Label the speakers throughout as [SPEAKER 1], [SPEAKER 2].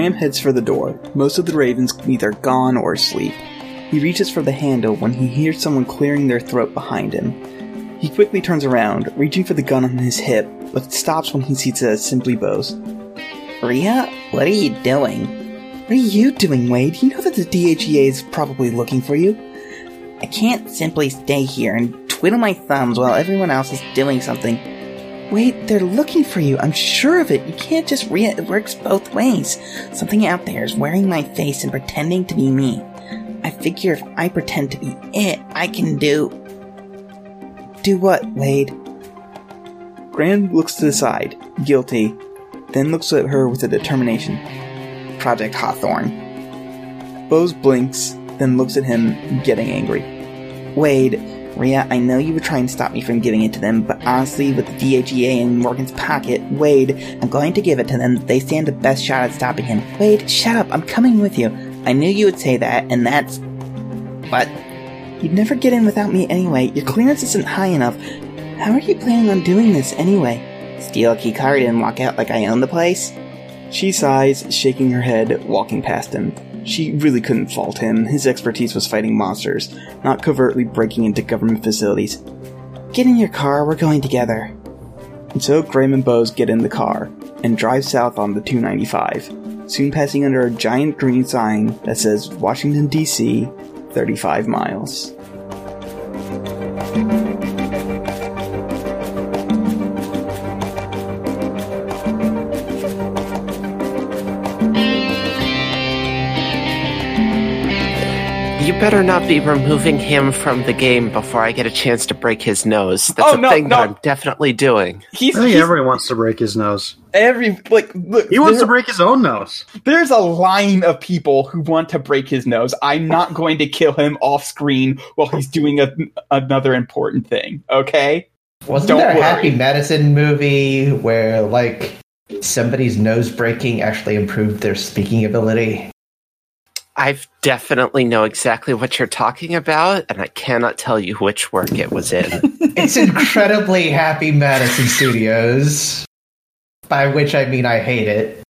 [SPEAKER 1] Graham heads for the door. Most of the ravens either gone or asleep. He reaches for the handle when he hears someone clearing their throat behind him. He quickly turns around, reaching for the gun on his hip, but stops when he sees a Simply Bose.
[SPEAKER 2] Ria, what are you doing?
[SPEAKER 1] What are you doing, Wade? You know that the DHEA is probably looking for you.
[SPEAKER 2] I can't simply stay here and twiddle my thumbs while everyone else is doing something.
[SPEAKER 1] Wait, they're looking for you. I'm sure of it. You can't just
[SPEAKER 2] re- it works both ways. Something out there is wearing my face and pretending to be me. I figure if I pretend to be it, I can do.
[SPEAKER 1] Do what, Wade? Graham looks to the side, guilty, then looks at her with a determination.
[SPEAKER 2] Project Hawthorne.
[SPEAKER 1] Bose blinks, then looks at him, getting angry.
[SPEAKER 2] Wade, Ria, I know you were trying to stop me from giving it to them, but honestly, with the DHEA in Morgan's pocket, Wade, I'm going to give it to them. They stand the best shot at stopping him. Wade, shut up, I'm coming with you. I knew you would say that, and that's. What?
[SPEAKER 1] You'd never get in without me anyway. Your clearance isn't high enough. How are you planning on doing this anyway?
[SPEAKER 2] Steal a key card and walk out like I own the place?
[SPEAKER 1] She sighs, shaking her head, walking past him. She really couldn't fault him. His expertise was fighting monsters, not covertly breaking into government facilities.
[SPEAKER 2] Get in your car, we're going together.
[SPEAKER 1] And so Graham and Bose get in the car and drive south on the 295, soon passing under a giant green sign that says Washington, D.C., 35 miles.
[SPEAKER 3] Better not be removing him from the game before I get a chance to break his nose. That's
[SPEAKER 4] oh,
[SPEAKER 3] a
[SPEAKER 4] no,
[SPEAKER 3] thing
[SPEAKER 4] no.
[SPEAKER 3] that I'm definitely doing.
[SPEAKER 4] He's, oh,
[SPEAKER 5] I think
[SPEAKER 4] he's
[SPEAKER 5] everyone wants to break his nose.
[SPEAKER 4] every like look.
[SPEAKER 5] He wants
[SPEAKER 4] there-
[SPEAKER 5] to break his own nose.
[SPEAKER 4] There's a line of people who want to break his nose. I'm not going to kill him off screen while he's doing a, another important thing. Okay.
[SPEAKER 6] Wasn't
[SPEAKER 4] Don't
[SPEAKER 6] there a
[SPEAKER 4] worry.
[SPEAKER 6] Happy Madison movie where like somebody's nose breaking actually improved their speaking ability?
[SPEAKER 3] I definitely know exactly what you're talking about, and I cannot tell you which work it was in.
[SPEAKER 6] It's incredibly Happy Madison Studios, by which I mean I hate it.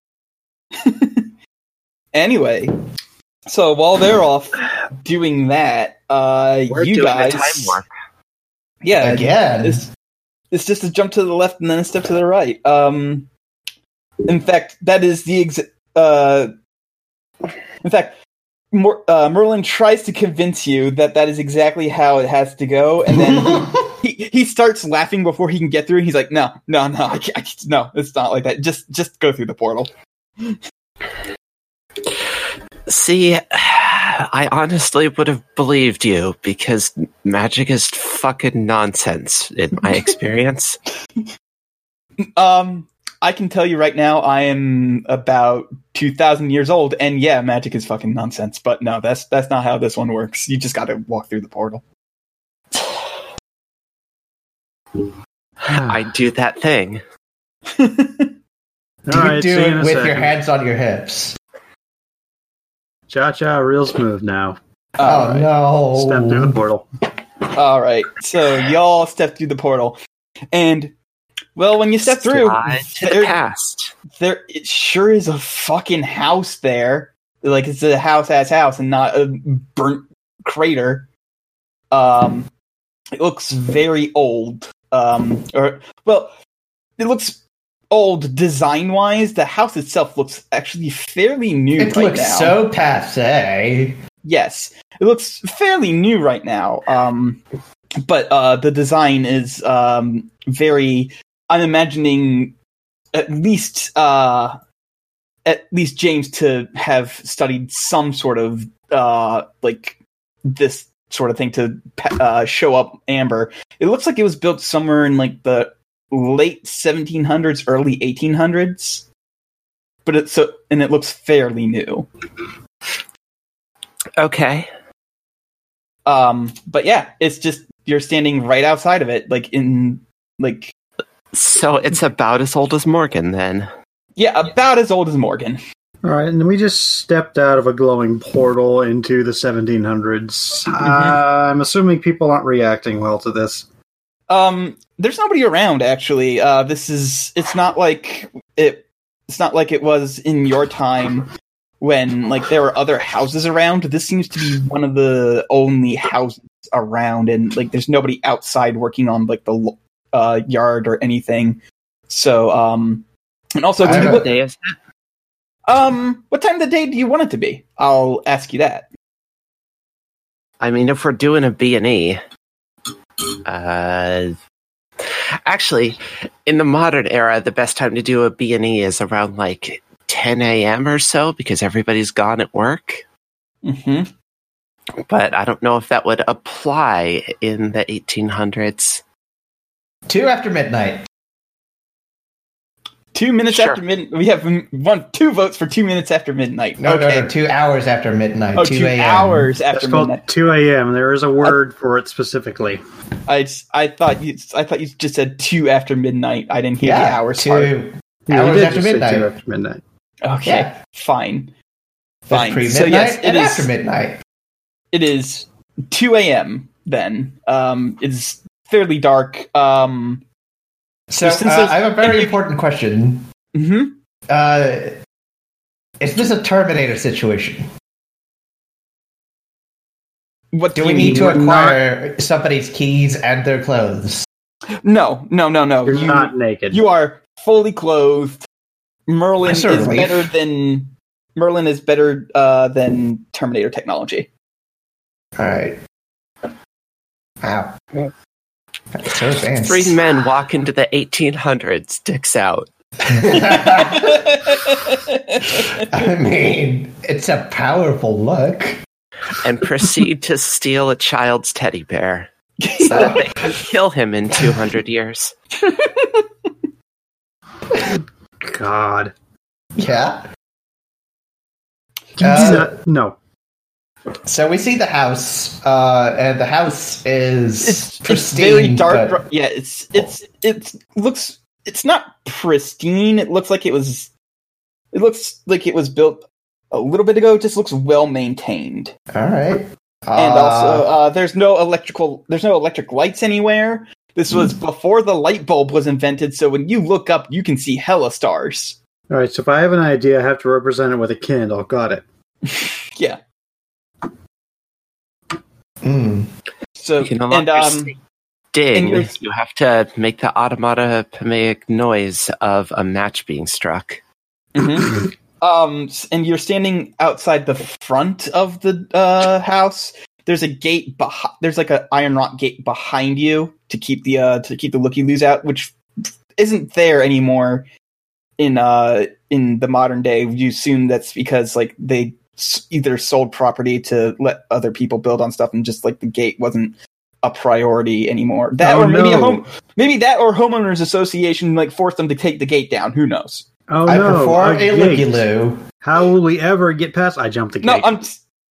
[SPEAKER 4] Anyway, so while they're off doing that, uh,
[SPEAKER 3] We're
[SPEAKER 4] you
[SPEAKER 3] doing
[SPEAKER 4] guys,
[SPEAKER 3] a time warp.
[SPEAKER 4] yeah,
[SPEAKER 6] Again.
[SPEAKER 4] It's, it's just a jump to the left and then a step to the right. Um, in fact, that is the ex- uh, in fact, Mer- uh, Merlin tries to convince you that that is exactly how it has to go, and then he he starts laughing before he can get through. And he's like, "No, no, no, I can't, I can't- no, it's not like that. Just just go through the portal."
[SPEAKER 3] See, I honestly would have believed you because magic is fucking nonsense in my experience.
[SPEAKER 4] Um, I can tell you right now, I am about two thousand years old, and yeah, magic is fucking nonsense. But no, that's that's not how this one works. You just got to walk through the portal.
[SPEAKER 3] I do that thing.
[SPEAKER 6] Do
[SPEAKER 5] All
[SPEAKER 6] you
[SPEAKER 5] right,
[SPEAKER 6] do
[SPEAKER 5] see you in
[SPEAKER 6] it
[SPEAKER 5] a
[SPEAKER 6] with your hands on your hips?
[SPEAKER 5] Cha cha, real smooth now.
[SPEAKER 6] Oh
[SPEAKER 4] Alright.
[SPEAKER 6] no!
[SPEAKER 5] Step through the portal.
[SPEAKER 4] All right, so y'all step through the portal, and well, when you step through,
[SPEAKER 3] Slide to the
[SPEAKER 4] there,
[SPEAKER 3] past.
[SPEAKER 4] there it sure is a fucking house there. Like it's a house ass house and not a burnt crater. Um, it looks very old. Um, or well, it looks old design wise. The house itself looks actually fairly new
[SPEAKER 6] It
[SPEAKER 4] right
[SPEAKER 6] looks
[SPEAKER 4] now.
[SPEAKER 6] so passe.
[SPEAKER 4] Yes, it looks fairly new right now. Um, but uh, the design is um, very. I'm imagining at least uh, at least James to have studied some sort of uh, like this sort of thing to uh, show up Amber. It looks like it was built somewhere in like the late 1700s, early 1800s. But it's so and it looks fairly new.
[SPEAKER 3] Okay.
[SPEAKER 4] Um, but yeah, it's just you're standing right outside of it, like in like
[SPEAKER 3] So it's about as old as Morgan then.
[SPEAKER 4] yeah, about as old as Morgan.
[SPEAKER 5] All right, and we just stepped out of a glowing portal into the 1700s. Uh, I'm assuming people aren't reacting well to this.
[SPEAKER 4] Um, there's nobody around actually. Uh, this is it's not like it it's not like it was in your time when like there were other houses around. This seems to be one of the only houses around, and like there's nobody outside working on like the lo- uh, yard or anything. So, um, and also,
[SPEAKER 6] I
[SPEAKER 4] do you
[SPEAKER 6] don't-
[SPEAKER 4] look-
[SPEAKER 3] Day is it?
[SPEAKER 4] um, what time of the day do you want it to be? I'll ask you that.
[SPEAKER 3] I mean, if we're doing a B and E, uh, actually, in the modern era, the best time to do a B and E is around like 10 a.m. or so because everybody's gone at work.
[SPEAKER 4] hmm
[SPEAKER 3] But I don't know if that would apply in the 1800s.
[SPEAKER 6] Two after midnight.
[SPEAKER 4] Two minutes
[SPEAKER 3] Sure.
[SPEAKER 4] after midnight. We have one, two votes for two minutes after midnight.
[SPEAKER 6] No,
[SPEAKER 4] okay.
[SPEAKER 6] no, no, two hours after midnight.
[SPEAKER 4] Oh,
[SPEAKER 6] 2
[SPEAKER 4] two hours after
[SPEAKER 5] It's called
[SPEAKER 4] midnight.
[SPEAKER 5] 2 a.m. There is a word for it specifically.
[SPEAKER 4] I, s- I thought you I thought you just said two after midnight. I didn't hear
[SPEAKER 6] Yeah,
[SPEAKER 4] the hours
[SPEAKER 6] two
[SPEAKER 4] part.
[SPEAKER 5] Yeah, you
[SPEAKER 6] hours
[SPEAKER 5] did
[SPEAKER 6] after
[SPEAKER 5] just say
[SPEAKER 6] midnight.
[SPEAKER 5] two after midnight.
[SPEAKER 4] Okay,
[SPEAKER 6] Yeah.
[SPEAKER 4] fine.
[SPEAKER 6] There's
[SPEAKER 4] Fine.
[SPEAKER 6] pre-midnight
[SPEAKER 4] So yes, it
[SPEAKER 6] and
[SPEAKER 4] is.
[SPEAKER 6] after midnight.
[SPEAKER 4] It is two a.m. Then um, it's fairly dark. Um,
[SPEAKER 6] So uh, I have a very
[SPEAKER 4] if you-
[SPEAKER 6] important question.
[SPEAKER 4] mhm.
[SPEAKER 6] Uh, is this a Terminator situation?
[SPEAKER 4] What
[SPEAKER 6] Do
[SPEAKER 4] do
[SPEAKER 6] we need
[SPEAKER 4] mean?
[SPEAKER 6] to
[SPEAKER 5] We're not-
[SPEAKER 6] acquire somebody's keys and their clothes?
[SPEAKER 4] No, no, no, no.
[SPEAKER 5] You're
[SPEAKER 4] You,
[SPEAKER 5] not naked.
[SPEAKER 4] you are fully clothed. Merlin is
[SPEAKER 6] relief.
[SPEAKER 4] better than Merlin is better uh, than Terminator technology.
[SPEAKER 6] All right. Wow. That's so advanced.
[SPEAKER 3] Three men walk into the 1800s, dicks out.
[SPEAKER 6] I mean, it's a powerful look.
[SPEAKER 3] and proceed to steal a child's teddy bear so that they can kill him in 200 years.
[SPEAKER 5] God.
[SPEAKER 6] Yeah. Uh,
[SPEAKER 5] no.
[SPEAKER 6] So we see the house, uh, and the house is
[SPEAKER 4] it's, it's
[SPEAKER 6] pristine.
[SPEAKER 4] very dark.
[SPEAKER 6] but-
[SPEAKER 4] Yeah, it's it's it looks it's not pristine. It looks like it was. It looks like it was built a little bit ago. It just looks well maintained.
[SPEAKER 6] All right.
[SPEAKER 4] and also uh, there's no electrical there's no electric lights anywhere this was before the light bulb was invented so when you look up you can see hella stars
[SPEAKER 5] All right, so if I have an idea, I have to represent it with a candle. Got it.
[SPEAKER 4] yeah
[SPEAKER 6] Mm.
[SPEAKER 4] so
[SPEAKER 3] You can
[SPEAKER 4] and
[SPEAKER 3] longer
[SPEAKER 4] um
[SPEAKER 3] ding.
[SPEAKER 4] and you're-
[SPEAKER 3] have to make the automatopoeic noise of a match being struck.
[SPEAKER 4] mhm. um and you're standing outside the front of the uh house there's a gate behind there's like an iron rock gate behind you to keep the uh to keep the looky loos out which isn't there anymore in uh in the modern day you assume that's because like they s- either sold property to let other people build on stuff and just like the gate wasn't a priority anymore that
[SPEAKER 5] Oh,
[SPEAKER 4] or maybe a home maybe that or homeowners association like forced them to take the gate down who knows
[SPEAKER 5] Oh
[SPEAKER 6] I
[SPEAKER 5] no!
[SPEAKER 6] perform a looky loo.
[SPEAKER 5] How will we ever get past? I jumped the gate.
[SPEAKER 4] no i'm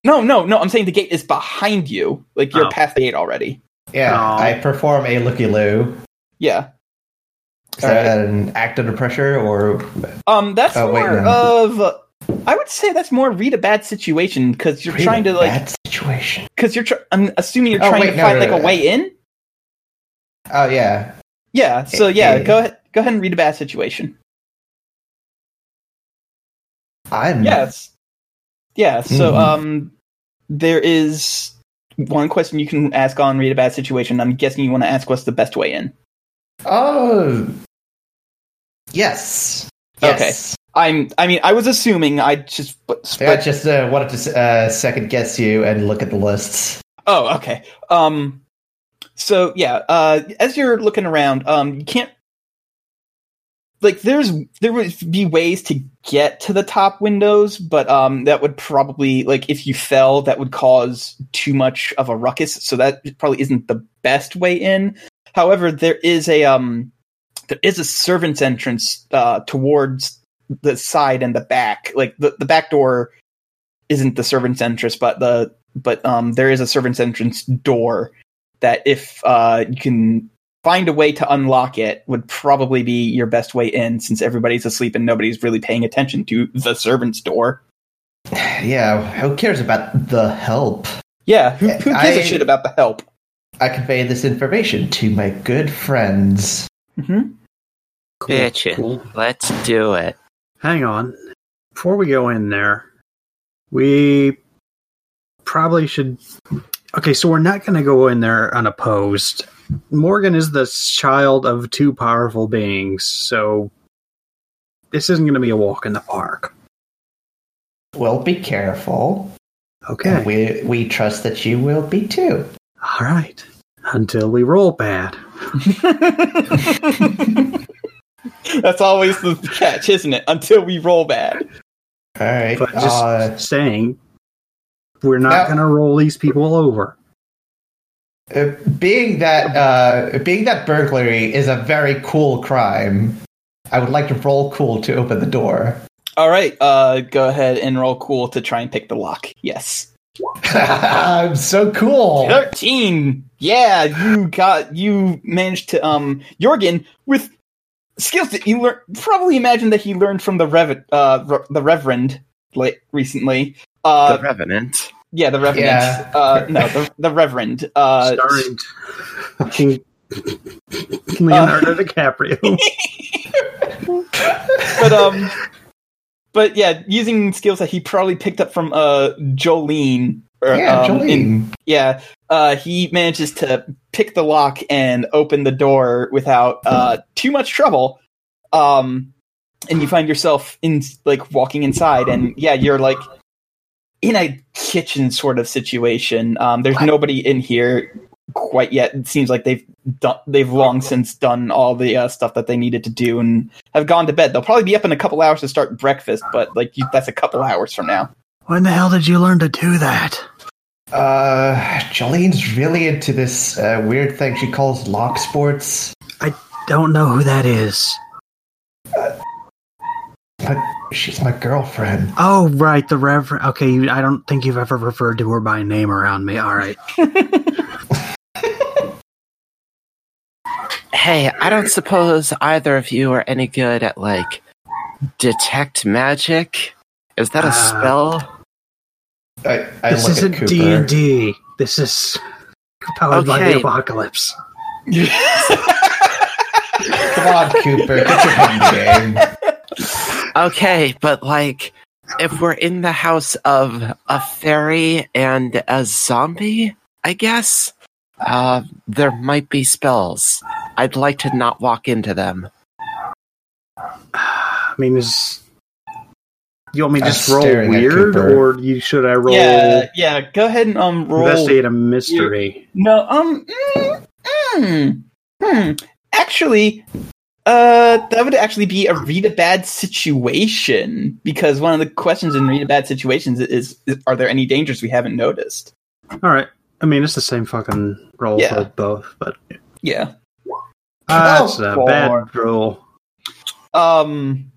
[SPEAKER 4] no no no i'm saying the gate is behind you like you're
[SPEAKER 5] Oh.
[SPEAKER 4] past the gate already
[SPEAKER 6] Yeah,
[SPEAKER 5] Oh.
[SPEAKER 6] I perform a looky loo.
[SPEAKER 4] yeah
[SPEAKER 6] Is that an act under pressure or
[SPEAKER 4] um that's
[SPEAKER 6] Oh, wait, no.
[SPEAKER 4] of i would say that's more read a bad situation because you're trying to like
[SPEAKER 6] bad situation?
[SPEAKER 4] because you're tr- i'm assuming you're
[SPEAKER 6] Oh,
[SPEAKER 4] trying
[SPEAKER 6] wait,
[SPEAKER 4] to
[SPEAKER 6] no,
[SPEAKER 4] find
[SPEAKER 6] no,
[SPEAKER 4] like
[SPEAKER 6] no.
[SPEAKER 4] a way in
[SPEAKER 6] Oh yeah,
[SPEAKER 4] yeah so yeah
[SPEAKER 6] eh.
[SPEAKER 4] go ahead go ahead and read a bad situation
[SPEAKER 6] I'm
[SPEAKER 4] Yes. Yeah. So,
[SPEAKER 6] Mhm.
[SPEAKER 4] um, there is one question you can ask on read a bad situation. I'm guessing you want to ask what's the best way in.
[SPEAKER 6] Oh, yes. Yes.
[SPEAKER 4] I'm. I mean, I was assuming. I just. But,
[SPEAKER 6] I just uh, wanted to uh, second guess you and look at the lists.
[SPEAKER 4] oh, okay. Um. So yeah. Uh, as you're looking around, um, you can't. Like, there's there would be ways to get to the top windows, but um, that would probably like if you fell, that would cause too much of a ruckus. So that probably isn't the best way in. However, there is a um, there is a servant's entrance uh towards the side and the back. Like the the back door isn't the servant's entrance, but the but um, there is a servant's entrance door that if uh you can find a way to unlock it would probably be your best way in since everybody's asleep and nobody's really paying attention to the servant's door.
[SPEAKER 6] Yeah, who cares about the help?
[SPEAKER 4] Yeah, who, who gives
[SPEAKER 6] I-
[SPEAKER 4] a shit about the help?
[SPEAKER 6] I convey this information to my good friends.
[SPEAKER 4] hmm
[SPEAKER 3] Bitchin'. Let's do it.
[SPEAKER 5] Hang on. Before we go in there, we probably should. Okay, so we're not going to go in there unopposed. Morgan is the child of two powerful beings, so this isn't going to be a walk in the park.
[SPEAKER 6] Well, be careful.
[SPEAKER 5] Okay.
[SPEAKER 6] And we we trust that you will be too.
[SPEAKER 5] All right. Until we roll bad.
[SPEAKER 4] That's always the catch, isn't it? Until we roll bad.
[SPEAKER 6] All right.
[SPEAKER 5] But just
[SPEAKER 6] uh,
[SPEAKER 5] saying, we're not going to roll these people over.
[SPEAKER 6] uh, being that uh, being that burglary is a very cool crime, I would like to roll cool to open the door.
[SPEAKER 4] All right, uh, go ahead and roll cool to try and pick the lock. Yes.
[SPEAKER 6] I'm so cool.
[SPEAKER 4] 13 yeah you got you managed to um jorgen with skills that you learned probably imagine that he learned from the rev uh re- the reverend like recently uh
[SPEAKER 3] the Revenant.
[SPEAKER 4] yeah the reverend
[SPEAKER 6] Yeah.
[SPEAKER 4] uh no the, the reverend uh
[SPEAKER 5] Starring fucking Leonardo DiCaprio.
[SPEAKER 4] but um but yeah using skills that he probably picked up from uh jolene or,
[SPEAKER 6] Yeah,
[SPEAKER 4] um, in-
[SPEAKER 6] Jolene.
[SPEAKER 4] Yeah, uh, he manages to pick the lock and open the door without uh, too much trouble. Um, and you find yourself in like walking inside, and yeah, you're like in a kitchen sort of situation. Um, there's nobody in here quite yet. It seems like they've done, they've long since done all the uh, stuff that they needed to do and have gone to bed. They'll probably be up in a couple hours to start breakfast, but like you, that's a couple hours from now.
[SPEAKER 5] when the hell did you learn to do that?
[SPEAKER 6] Uh, Jolene's really into this uh, weird thing she calls lock sports.
[SPEAKER 5] I don't know who that is.
[SPEAKER 6] But she's my girlfriend.
[SPEAKER 5] Oh, right, the Reverend. Okay, you- I don't think you've ever referred to her by name around me. All right.
[SPEAKER 3] Hey, I don't suppose either of you are any good at like detect magic. Is that a
[SPEAKER 5] Uh,
[SPEAKER 3] spell?
[SPEAKER 6] I, I
[SPEAKER 5] this isn't D and D. This is powered by the apocalypse.
[SPEAKER 6] Come on, Cooper, get your head game.
[SPEAKER 3] Okay, but like if we're in the house of a fairy and a zombie, I guess uh there might be spells. I'd like to not walk into them.
[SPEAKER 5] I mean, is you want me to just roll weird, or you should I roll
[SPEAKER 4] Yeah, yeah. Go ahead and um roll.
[SPEAKER 5] investigate a mystery?
[SPEAKER 4] No, um, mm, mm, hmm. Actually, uh, that would actually be a read a bad situation because one of the questions in read a bad situations is, is are there any dangers we haven't noticed?
[SPEAKER 5] All right. I mean, it's the same fucking roll
[SPEAKER 4] Yeah.
[SPEAKER 5] for both, but
[SPEAKER 4] Yeah.
[SPEAKER 5] uh, that's a
[SPEAKER 4] four.
[SPEAKER 5] bad roll.
[SPEAKER 4] Um.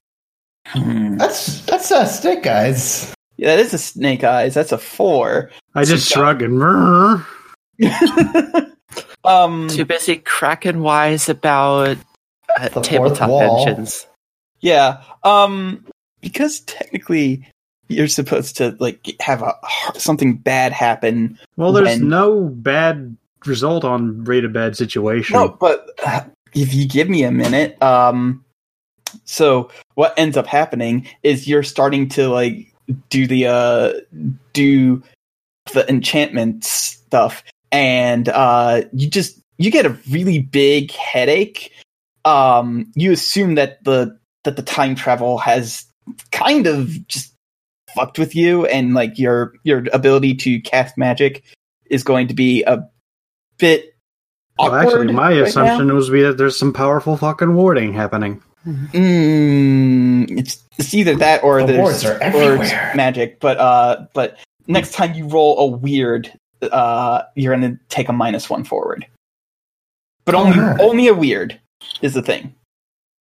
[SPEAKER 4] Hmm.
[SPEAKER 6] That's that's a Snake Eyes.
[SPEAKER 4] Yeah, that is a snake eyes. That's a four.
[SPEAKER 5] I just
[SPEAKER 4] So-
[SPEAKER 5] shrug and. "Brr."
[SPEAKER 4] um.
[SPEAKER 3] Too busy cracking wise about uh, tabletop
[SPEAKER 6] wall.
[SPEAKER 3] engines.
[SPEAKER 4] Yeah. Um because technically you're supposed to like have a something bad happen.
[SPEAKER 5] Well, there's
[SPEAKER 4] When-
[SPEAKER 5] no bad result on read a bad situation.
[SPEAKER 4] No, but uh, if you give me a minute, um so what ends up happening is you're starting to like do the uh do the enchantment stuff and uh you just you get a really big headache um you assume that the that the time travel has kind of just fucked with you and like your your ability to cast magic is going to be a bit
[SPEAKER 5] Well, actually, my
[SPEAKER 4] right now.
[SPEAKER 5] assumption was be that there's some powerful fucking warding happening.
[SPEAKER 4] Mm, it's it's either that or
[SPEAKER 6] The
[SPEAKER 4] there's
[SPEAKER 6] wards are
[SPEAKER 4] or
[SPEAKER 6] everywhere.
[SPEAKER 4] magic. But uh, but next time you roll a weird, uh, you're gonna take a minus one forward. But only
[SPEAKER 6] Oh.
[SPEAKER 4] only a weird is the thing.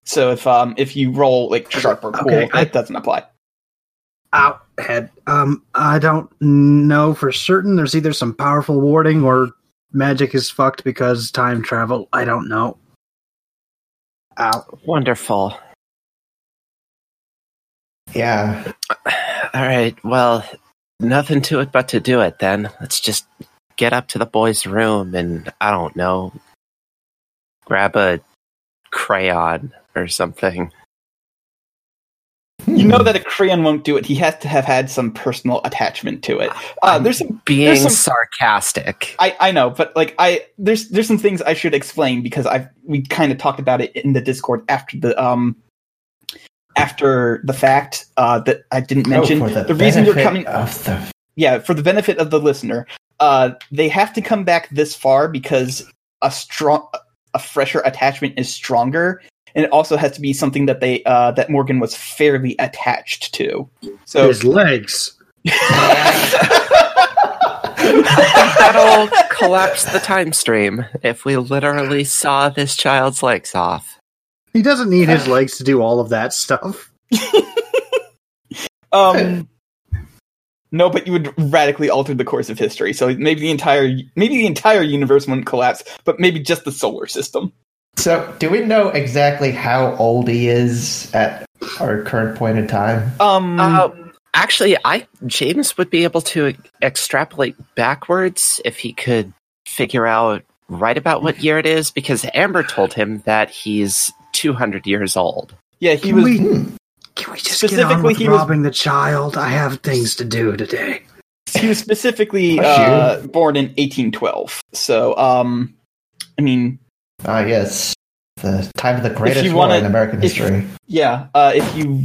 [SPEAKER 4] So if um if you roll like sharp or cool,
[SPEAKER 5] Okay, I-
[SPEAKER 4] that doesn't apply.
[SPEAKER 5] Out head. Um, I don't know for certain. There's either some powerful warding or magic is fucked because time travel. I don't know. Ow.
[SPEAKER 3] Wonderful.
[SPEAKER 6] Yeah.
[SPEAKER 3] All right. Well, nothing to it but to do it then. Let's just get up to the boys' room and I don't know, grab a crayon or something.
[SPEAKER 4] You know that a crayon won't do it. He has to have had some personal attachment to it. Uh, there's some
[SPEAKER 3] Being
[SPEAKER 4] there's some
[SPEAKER 3] sarcastic.
[SPEAKER 4] I, I know, but like I there's there's some things I should explain because I've we kind of talked about it in the Discord after the um after the fact uh that I didn't mention.
[SPEAKER 6] Oh, for
[SPEAKER 4] the, reason you're coming
[SPEAKER 6] of the
[SPEAKER 4] yeah, for the benefit of the listener, uh they have to come back this far because a strong a fresher attachment is stronger and it also has to be something that they uh that Morgan was fairly attached to. So
[SPEAKER 5] His legs.
[SPEAKER 3] That'll collapse the time stream if we literally saw this child's legs off.
[SPEAKER 5] He doesn't need his legs to do all of that stuff.
[SPEAKER 4] Um, no, but you would radically alter the course of history. So maybe the entire maybe the entire universe wouldn't collapse, but maybe just the solar system.
[SPEAKER 6] So, do we know exactly how old he is at our current point in time?
[SPEAKER 4] Um,
[SPEAKER 3] Uh, actually, I James would be able to extrapolate backwards if he could figure out right about what year it is, because Amber told him that he's 200 years old.
[SPEAKER 4] yeah, he
[SPEAKER 5] Can
[SPEAKER 4] was.
[SPEAKER 5] we, can we just get on
[SPEAKER 4] Specifically,
[SPEAKER 5] with
[SPEAKER 4] he was-
[SPEAKER 5] robbing the child? I have things to do today.
[SPEAKER 4] He was specifically uh, born in 1812. So, um, I mean,
[SPEAKER 6] Ah, yes, the time of the greatest
[SPEAKER 4] you
[SPEAKER 6] war
[SPEAKER 4] wanna-
[SPEAKER 6] in American
[SPEAKER 4] if-
[SPEAKER 6] history.
[SPEAKER 4] yeah. Uh, if you,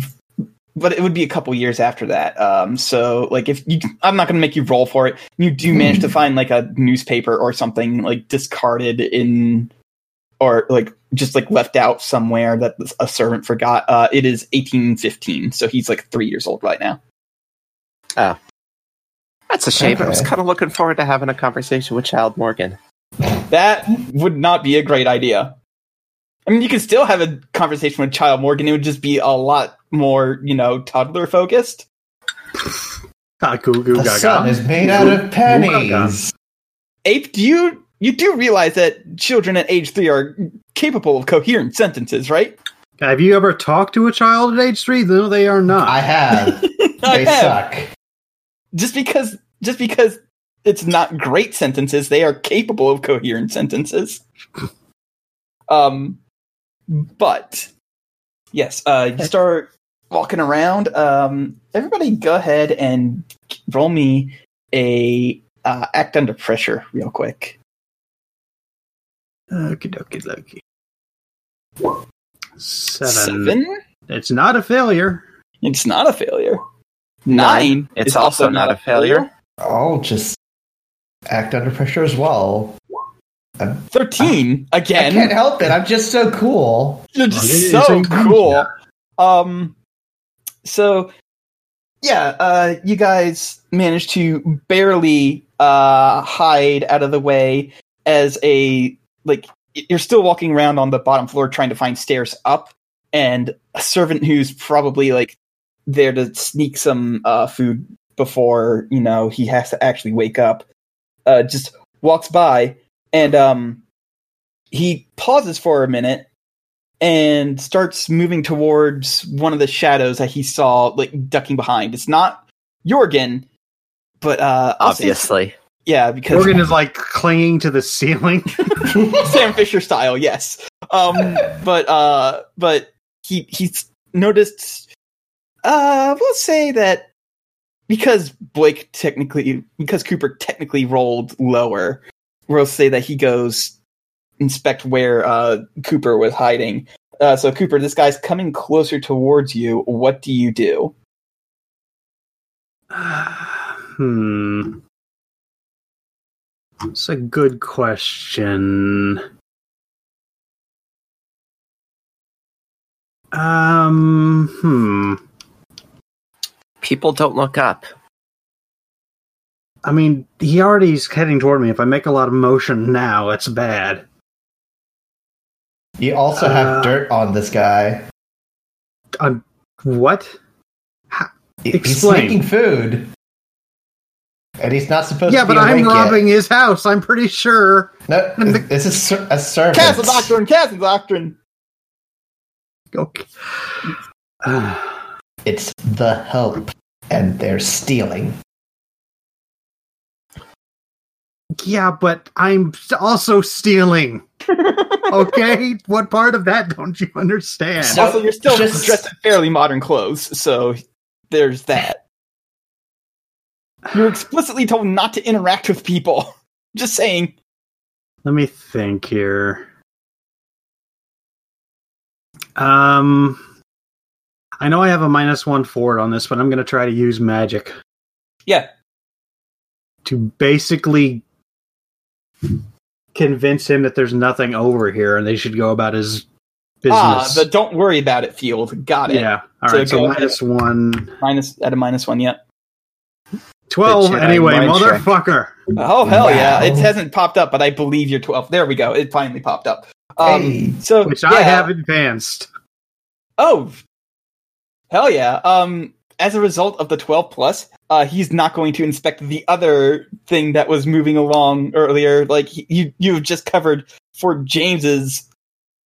[SPEAKER 4] but it would be a couple years after that. Um, so like if you, I'm not going to make you roll for it. You do manage to find like a newspaper or something like discarded in, or like just like left out somewhere that a servant forgot. Uh, it is 1815, so he's like three years old right now.
[SPEAKER 3] Uh that's a shame. I was kind of looking forward to having a conversation with Child Morgan.
[SPEAKER 4] That would not be a great idea. I mean, you could still have a conversation with Child Morgan. It would just be a lot more, you know, toddler focused.
[SPEAKER 5] Ah, goo goo
[SPEAKER 6] The
[SPEAKER 5] gaga.
[SPEAKER 6] sun is made out of pennies.
[SPEAKER 4] Ape, do you you do realize that children at age three are capable of coherent sentences, right?
[SPEAKER 5] Have you ever talked to a child at age three? No, they are not.
[SPEAKER 6] I have.
[SPEAKER 4] I
[SPEAKER 6] They
[SPEAKER 4] have.
[SPEAKER 6] suck.
[SPEAKER 4] Just because just because it's not great sentences, they are capable of coherent sentences. Um, but yes, uh, you start walking around. Um, everybody, go ahead and roll me a uh, act under pressure, real quick.
[SPEAKER 5] Okie dokie dokie. Seven.
[SPEAKER 4] Seven.
[SPEAKER 5] It's not a failure.
[SPEAKER 4] It's not a failure.
[SPEAKER 3] Nine.
[SPEAKER 4] Nine.
[SPEAKER 3] It's
[SPEAKER 4] is
[SPEAKER 3] also not a failure.
[SPEAKER 6] I'll just act under pressure as well.
[SPEAKER 4] Thirteen
[SPEAKER 6] I
[SPEAKER 4] again.
[SPEAKER 6] I can't help it. I'm just so cool.
[SPEAKER 4] You're
[SPEAKER 5] Well, it
[SPEAKER 4] just so cool. Um, so yeah, uh, you guys managed to barely uh hide out of the way as a like you're still walking around on the bottom floor trying to find stairs up, and a servant who's probably like there to sneak some uh food before you know he has to actually wake up, uh, just walks by and um he pauses for a minute and starts moving towards one of the shadows that he saw like ducking behind. It's not Jorgen, but uh I'll say
[SPEAKER 3] Obviously.
[SPEAKER 4] yeah, because
[SPEAKER 5] Morgan is like clinging to the ceiling.
[SPEAKER 4] Sam Fisher style, yes. Um but uh but he he's noticed uh we'll say that because Blake technically because Cooper technically rolled lower, we'll say that he goes inspect where uh Cooper was hiding. Uh so Cooper, this guy's coming closer towards you. What do you do?
[SPEAKER 5] hmm. It's a good question. Um, hmm.
[SPEAKER 3] People don't look up.
[SPEAKER 5] I mean, he already is heading toward me. If I make a lot of motion now, it's bad.
[SPEAKER 6] You also have
[SPEAKER 5] Uh,
[SPEAKER 6] dirt on this guy.
[SPEAKER 5] Um, what?
[SPEAKER 6] He- He's
[SPEAKER 5] explain.
[SPEAKER 6] sneaking food. And he's not supposed
[SPEAKER 5] Yeah,
[SPEAKER 6] to be Yeah
[SPEAKER 5] but I'm
[SPEAKER 6] awake yet.
[SPEAKER 5] robbing his house. I'm pretty sure.
[SPEAKER 6] No, this is ser- a servant.
[SPEAKER 4] Castle Doctrine, Castle Doctrine.
[SPEAKER 5] Okay.
[SPEAKER 6] It's the help, and they're stealing.
[SPEAKER 5] yeah, but I'm also stealing. Okay, what part of that don't you understand?
[SPEAKER 6] So-
[SPEAKER 4] also, you're still
[SPEAKER 6] just-
[SPEAKER 4] dressed in fairly modern clothes, so there's that. You're explicitly told not to interact with people. Just saying.
[SPEAKER 5] Let me think here. Um, I know I have a minus one forward on this, but I'm going to try to use magic
[SPEAKER 4] Yeah.
[SPEAKER 5] to basically convince him that there's nothing over here and they should go about his business.
[SPEAKER 4] Ah,
[SPEAKER 5] business.
[SPEAKER 4] the don't worry about it field. Got it.
[SPEAKER 5] yeah. All
[SPEAKER 4] So
[SPEAKER 5] right. So,
[SPEAKER 4] go ahead.
[SPEAKER 5] minus one.
[SPEAKER 4] Minus at a minus one, yeah.
[SPEAKER 5] 12 anyway,
[SPEAKER 1] mind trick.
[SPEAKER 5] motherfucker.
[SPEAKER 4] Oh hell yeah! It hasn't popped up, but I believe you're twelve. There we go. It finally popped up. Um,
[SPEAKER 6] Hey.
[SPEAKER 4] so
[SPEAKER 5] Which
[SPEAKER 4] yeah.
[SPEAKER 5] I have advanced.
[SPEAKER 4] Oh, hell yeah! Um, as a result of the twelve plus, uh, he's not going to inspect the other thing that was moving along earlier. Like he- you, you've just covered for James's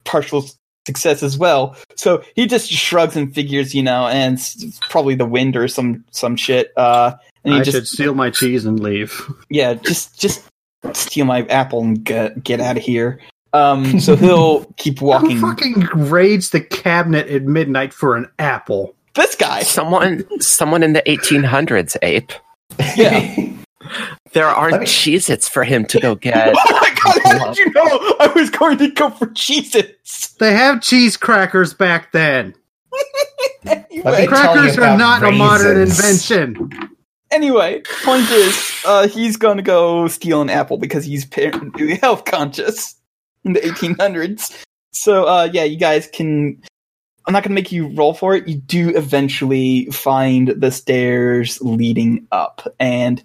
[SPEAKER 4] partial success as well. So he just shrugs and figures, you know, and it's probably the wind or some some shit. Uh, and he
[SPEAKER 5] I
[SPEAKER 4] just
[SPEAKER 5] should steal my cheese and leave.
[SPEAKER 4] yeah, just just steal my apple and get get out of here. Um, so he'll keep walking.
[SPEAKER 5] Who fucking raids the cabinet at midnight for an apple?
[SPEAKER 4] This guy,
[SPEAKER 3] Someone, someone in the 1800s, ape.
[SPEAKER 4] yeah.
[SPEAKER 3] There aren't
[SPEAKER 6] Let me-
[SPEAKER 3] Cheez-Its for him to go get.
[SPEAKER 4] oh my god! How did you know I was going to go for Cheez-Its?
[SPEAKER 5] They have cheese crackers back then.
[SPEAKER 4] Anyway,
[SPEAKER 5] Crackers are
[SPEAKER 6] about
[SPEAKER 5] not a modern invention.
[SPEAKER 4] anyway, point is, uh, he's going to go steal an apple because he's apparently health conscious in the 1800s. So, uh, yeah, you guys can. I'm not going to make you roll for it. You do eventually find the stairs leading up, and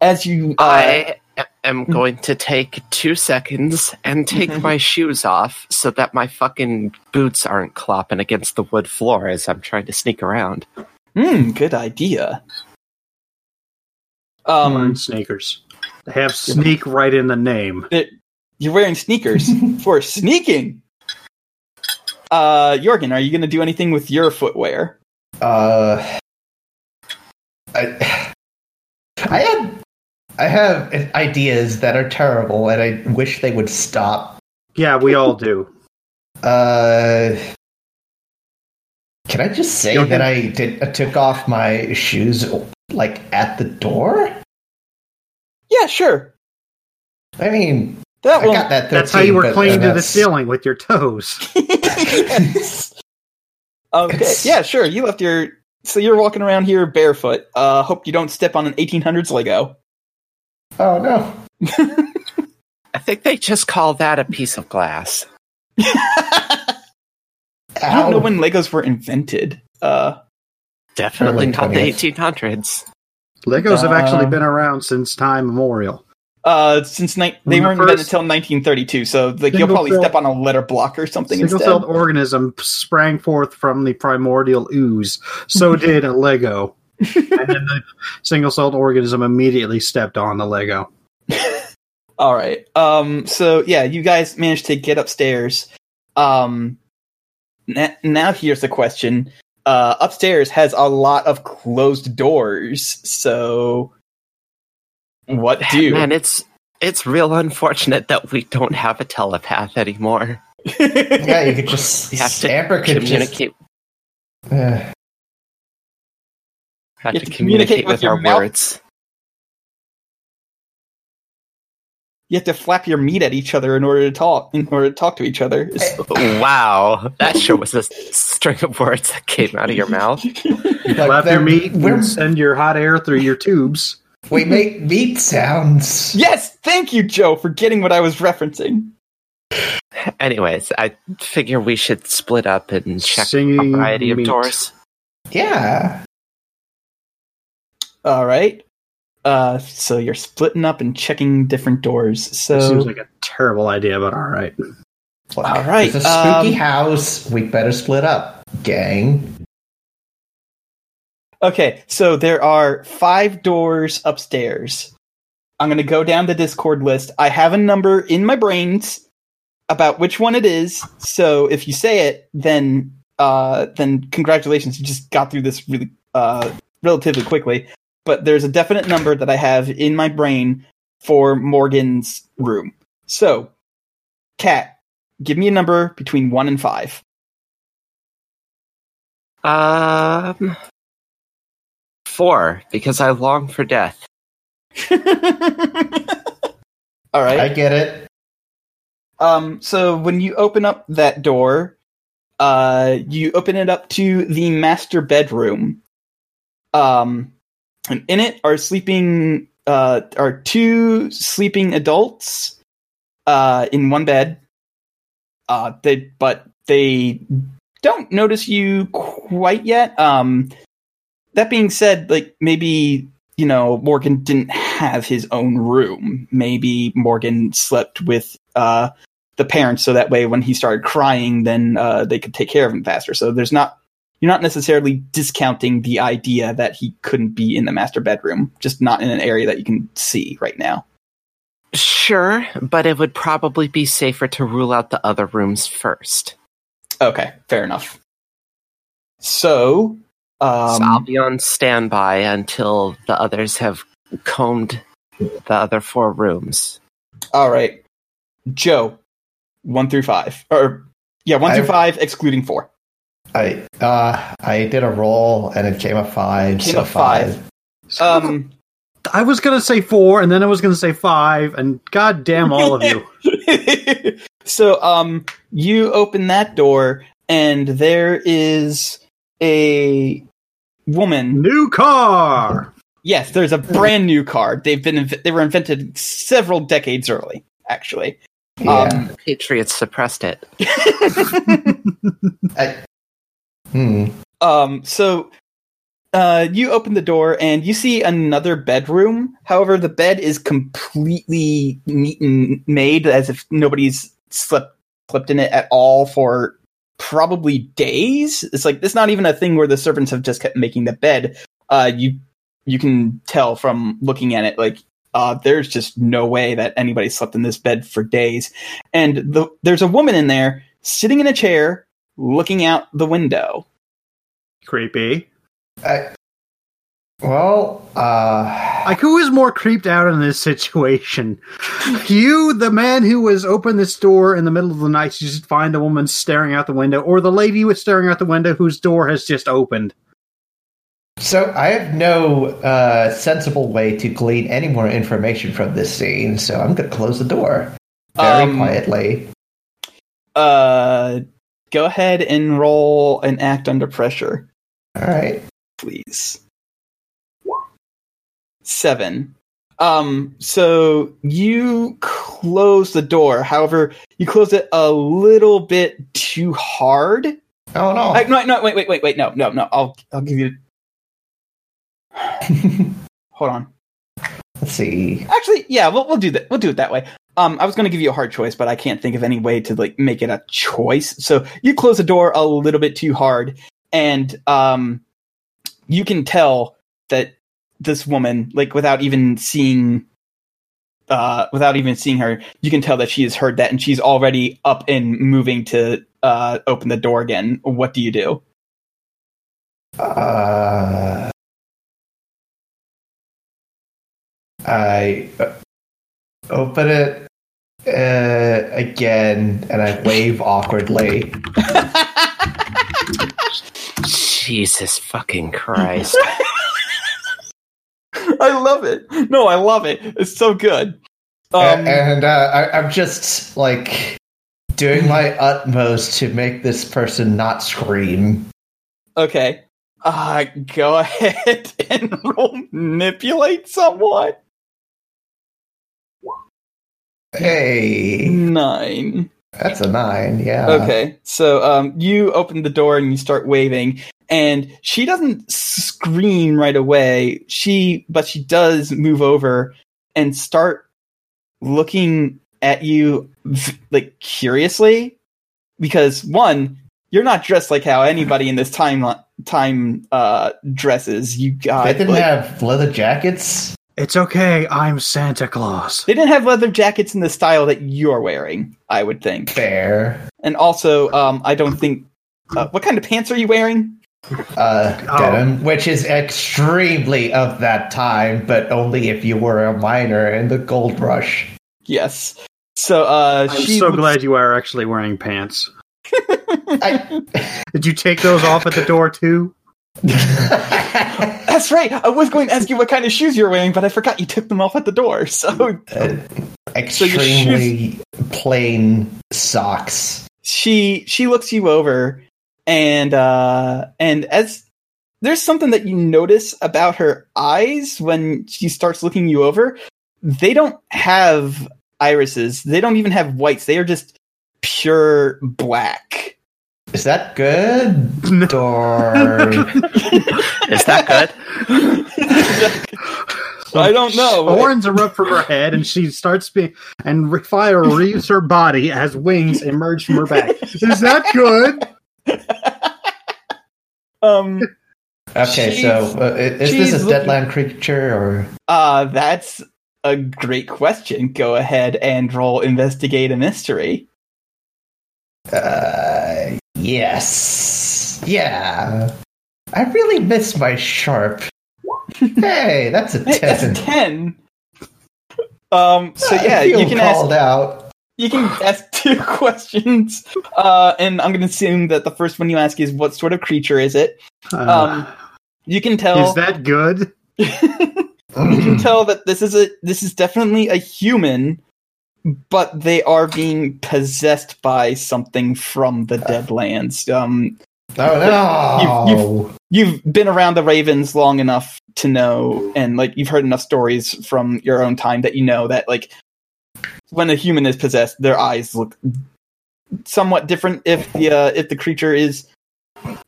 [SPEAKER 4] as you, uh,
[SPEAKER 3] I am going to take two seconds and take my shoes off so that my fucking boots aren't clopping against the wood floor as I'm trying to sneak around.
[SPEAKER 4] hmm, good idea.
[SPEAKER 5] Um, sneakers. They have sneak right in the name.
[SPEAKER 4] You're wearing sneakers for sneaking. Uh, Jorgen, are you going to do anything with your footwear?
[SPEAKER 6] Uh, I, I had, I have ideas that are terrible, and I wish they would stop.
[SPEAKER 5] Yeah, we all do.
[SPEAKER 6] Uh, can I just say
[SPEAKER 5] Okay.
[SPEAKER 6] that I did I took off my shoes like at the door?
[SPEAKER 4] Yeah, sure.
[SPEAKER 6] I mean,
[SPEAKER 4] That
[SPEAKER 6] I
[SPEAKER 4] will.
[SPEAKER 6] got that. 13,
[SPEAKER 5] That's how you were clinging to the ceiling with your toes.
[SPEAKER 4] Yes. Okay.
[SPEAKER 6] It's-
[SPEAKER 4] Yeah, sure. You left your. So you're walking around here barefoot. Uh, hope you don't step on an 1800s Lego.
[SPEAKER 6] Oh no!
[SPEAKER 3] I think they just call that a piece of glass.
[SPEAKER 4] I don't know when Legos were invented. Uh,
[SPEAKER 3] Definitely not the 1800s.
[SPEAKER 5] Legos have actually
[SPEAKER 4] Uh,
[SPEAKER 5] been around since time immemorial.
[SPEAKER 4] Uh, since ni- they weren't invented until 1932, so like you'll probably step on a letter block or something
[SPEAKER 5] Single
[SPEAKER 4] instead.
[SPEAKER 5] celled organism sprang forth from the primordial ooze. So did a Lego. and then the single celled organism immediately stepped on the Lego.
[SPEAKER 4] All right. Um. So yeah, you guys managed to get upstairs. Um. na- now here's the question. Uh, upstairs has a lot of closed doors. So, what do?
[SPEAKER 3] Man, it's it's real unfortunate that we don't have a telepath anymore.
[SPEAKER 6] Yeah, you could just.
[SPEAKER 3] We have to
[SPEAKER 6] Amber could just.
[SPEAKER 3] communicate.
[SPEAKER 6] Uh,
[SPEAKER 3] have
[SPEAKER 4] You
[SPEAKER 3] to
[SPEAKER 4] have to communicate
[SPEAKER 3] communicate
[SPEAKER 4] with
[SPEAKER 3] with
[SPEAKER 4] your
[SPEAKER 3] our
[SPEAKER 4] mouth.
[SPEAKER 3] words.
[SPEAKER 4] you have to flap your meat at each other in order to talk. In order to talk to each other.
[SPEAKER 3] Wow, that sure was a string of words that came out of your mouth.
[SPEAKER 6] like,
[SPEAKER 5] Flap your meat and send your hot air through your tubes.
[SPEAKER 6] We make meat sounds.
[SPEAKER 4] yes. Thank you, Joe, for getting what I was referencing.
[SPEAKER 3] Anyways, I figure we should split up and check
[SPEAKER 5] Singing
[SPEAKER 3] a variety of doors.
[SPEAKER 6] Yeah.
[SPEAKER 4] All right. Uh. So you're splitting up and checking different doors. So
[SPEAKER 5] Seems like a terrible idea, but all right.
[SPEAKER 6] Look,
[SPEAKER 4] All right,
[SPEAKER 6] It's a spooky
[SPEAKER 4] um,
[SPEAKER 6] house. We better split up, gang.
[SPEAKER 4] Okay, so there are five doors upstairs. I'm going to go down the Discord list. I have a number in my brains about which one it is. So if you say it, then uh, then congratulations, you just got through this really uh, relatively quickly. But there's a definite number that I have in my brain for Morgan's room. So Cat, give me a number between one and five.
[SPEAKER 3] Um, four, because I long for death.
[SPEAKER 4] All right.
[SPEAKER 6] I get it.
[SPEAKER 4] Um, so when you open up that door, uh, you open it up to the master bedroom. Um, and in it are sleeping, uh, are two sleeping adults, uh, in one bed. Uh, they, but they don't notice you quite yet. Um, that being said, like maybe you know Morgan didn't have his own room. Maybe Morgan slept with uh the parents so that way when he started crying, then uh, they could take care of him faster. So there's not you're not necessarily discounting the idea that he couldn't be in the master bedroom, just not in an area that you can see right now.
[SPEAKER 3] Sure, but it would probably be safer to rule out the other rooms first.
[SPEAKER 4] Okay, fair enough. So, um,
[SPEAKER 3] so I'll be on standby until the others have combed the other four rooms.
[SPEAKER 4] all right, Joe, one through five, or yeah, one through five, excluding four.
[SPEAKER 6] I uh I did a roll and it came a five.
[SPEAKER 4] Came
[SPEAKER 6] so
[SPEAKER 4] a five. Um,
[SPEAKER 5] I was gonna say four, and then I was gonna say five, and god damn all of you.
[SPEAKER 4] so um you open that door and there is a woman
[SPEAKER 5] New car.
[SPEAKER 4] yes there's a brand new car they've been inv- they were invented several decades early actually
[SPEAKER 6] Yeah.
[SPEAKER 4] um
[SPEAKER 3] The Patriots suppressed it.
[SPEAKER 6] I, hmm.
[SPEAKER 4] um so uh you open the door and you see another bedroom however the bed is completely neat and made as if nobody's slept slept in it at all for probably days. It's like it's not even a thing where the servants have just kept making the bed. Uh you you can tell from looking at it like uh there's just no way that anybody slept in this bed for days. And the, there's a woman in there sitting in a chair looking out the window.
[SPEAKER 5] Creepy.
[SPEAKER 6] I, well, uh,
[SPEAKER 5] Like, who is more creeped out in this situation? you, the man who was open this door in the middle of the night, you just find a woman staring out the window, or the lady who was staring out the window whose door has just opened.
[SPEAKER 6] so I have no uh, sensible way to glean any more information from this scene, so I'm going to close the door very
[SPEAKER 4] Um,
[SPEAKER 6] quietly.
[SPEAKER 4] Uh, go ahead and roll an act under pressure,
[SPEAKER 6] All right.
[SPEAKER 4] please. Seven. Um, so you close the door. However, you close it a little bit too hard.
[SPEAKER 6] Oh no.
[SPEAKER 4] No, no, wait, wait, wait, wait. No, no, no. I'll, I'll give you. Hold on.
[SPEAKER 6] Let's see.
[SPEAKER 4] Actually, yeah, we'll we'll do that. We'll do it that way. Um, I was going to give you a hard choice, but I can't think of any way to like make it a choice. So you close the door a little bit too hard, and um, you can tell that this woman, like without even seeing, uh, without even seeing her, you can tell that she has heard that, and she's already up and moving to uh open the door again. What do you do?
[SPEAKER 6] Uh, I uh, open it uh, again and I wave awkwardly.
[SPEAKER 3] Jesus fucking Christ.
[SPEAKER 4] I love it. No, I love it. It's so good. Um,
[SPEAKER 6] and uh, I, I'm just like doing my utmost to make this person not scream.
[SPEAKER 4] Okay. Uh, go ahead and roll manipulate someone.
[SPEAKER 6] Hey,
[SPEAKER 4] Nine.
[SPEAKER 6] That's a nine. Yeah.
[SPEAKER 4] Okay. So, um, you open the door and you start waving, and she doesn't scream right away. She, but she does move over and start looking at you like curiously, because one, you're not dressed like how anybody in this time time uh dresses. You got
[SPEAKER 6] They didn't
[SPEAKER 4] like-
[SPEAKER 6] have leather jackets.
[SPEAKER 5] It's okay, I'm Santa Claus.
[SPEAKER 4] They didn't have leather jackets in the style that you're wearing, I would think.
[SPEAKER 6] Fair.
[SPEAKER 4] And also, um, I don't think. Uh, what kind of pants are you wearing?
[SPEAKER 6] Uh,
[SPEAKER 5] Oh.
[SPEAKER 6] denim, which is extremely of that time, but only if you were a miner in the gold rush.
[SPEAKER 4] Yes. So uh,
[SPEAKER 5] I'm
[SPEAKER 4] she
[SPEAKER 5] so
[SPEAKER 4] looks-
[SPEAKER 5] glad you are actually wearing pants.
[SPEAKER 6] I,
[SPEAKER 5] Did you take those off at the door too?
[SPEAKER 4] That's right. I was going to ask you what kind of shoes you're wearing, but I forgot you took them off at the door. So
[SPEAKER 6] uh, extremely plain socks.
[SPEAKER 4] she she looks you over, and uh, and as there's something that you notice about her eyes when she starts looking you over. They don't have irises. They don't even have whites. They are just pure black.
[SPEAKER 6] Is that good? Or
[SPEAKER 3] Is that good?
[SPEAKER 4] I don't know.
[SPEAKER 5] Horns erupt from her head, and she starts being, and fire reaves her body as wings emerge from her back. Is that good?
[SPEAKER 4] Um,
[SPEAKER 6] okay,
[SPEAKER 4] She's-
[SPEAKER 6] so uh, is this
[SPEAKER 4] she's
[SPEAKER 6] a
[SPEAKER 4] looking-
[SPEAKER 6] deadland creature or?
[SPEAKER 4] uh, that's a great question. Go ahead and roll investigate a mystery.
[SPEAKER 6] Uh, yes. Yeah. I really miss my sharp. hey, that's a
[SPEAKER 4] Hey, that's a
[SPEAKER 6] ten.
[SPEAKER 4] ten. Um. So
[SPEAKER 6] I
[SPEAKER 4] yeah,
[SPEAKER 6] feel
[SPEAKER 4] you can ask.
[SPEAKER 6] out.
[SPEAKER 4] You can ask two questions. Uh, and I'm going to assume that the first one you ask is what sort of creature is it? Um, You can tell.
[SPEAKER 5] is that good?
[SPEAKER 4] you can tell that this is a this is definitely a human, but they are being possessed by something from the Deadlands. Um,
[SPEAKER 6] Oh no!
[SPEAKER 4] you've been around the Ravens long enough to know, and like you've heard enough stories from your own time that you know that like when a human is possessed, their eyes look somewhat different if the uh, if the creature is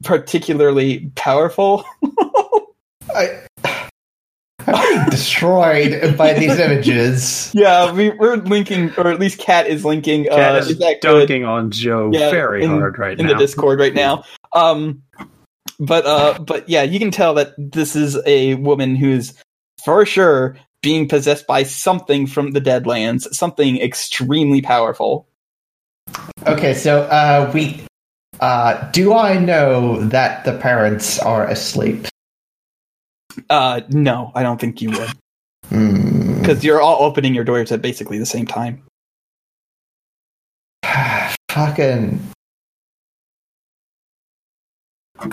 [SPEAKER 4] particularly powerful.
[SPEAKER 6] I, destroyed by these images.
[SPEAKER 4] yeah, we, we're linking, or at least Cat is linking.
[SPEAKER 5] Cat
[SPEAKER 4] uh,
[SPEAKER 5] is
[SPEAKER 4] is that good
[SPEAKER 5] on Joe
[SPEAKER 4] Yeah,
[SPEAKER 5] very
[SPEAKER 4] in-
[SPEAKER 5] hard right
[SPEAKER 4] in
[SPEAKER 5] now.
[SPEAKER 4] the Discord right now? Um, but uh, but yeah, you can tell that this is a woman who's for sure being possessed by something from the Deadlands, something extremely powerful.
[SPEAKER 6] Okay, so uh, we. Uh, do I know that the parents are asleep?
[SPEAKER 4] Uh, no, I don't think you would,
[SPEAKER 6] Hmm.
[SPEAKER 4] because you're all opening your doors at basically the same time.
[SPEAKER 6] Fucking.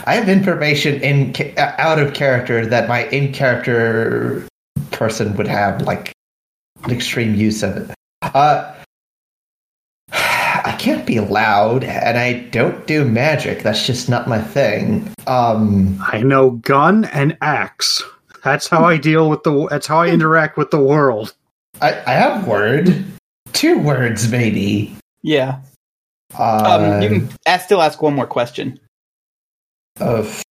[SPEAKER 6] I have information in uh, out of character that my in character person would have like an extreme use of it. Uh, can't be loud, and I don't do magic. That's just not my thing. Um,
[SPEAKER 5] I know gun and axe. That's how I deal with the. That's how I interact with the world.
[SPEAKER 6] I, I have word, two words maybe.
[SPEAKER 4] Yeah.
[SPEAKER 6] Uh,
[SPEAKER 4] Um, you can ask, still ask one more question
[SPEAKER 6] of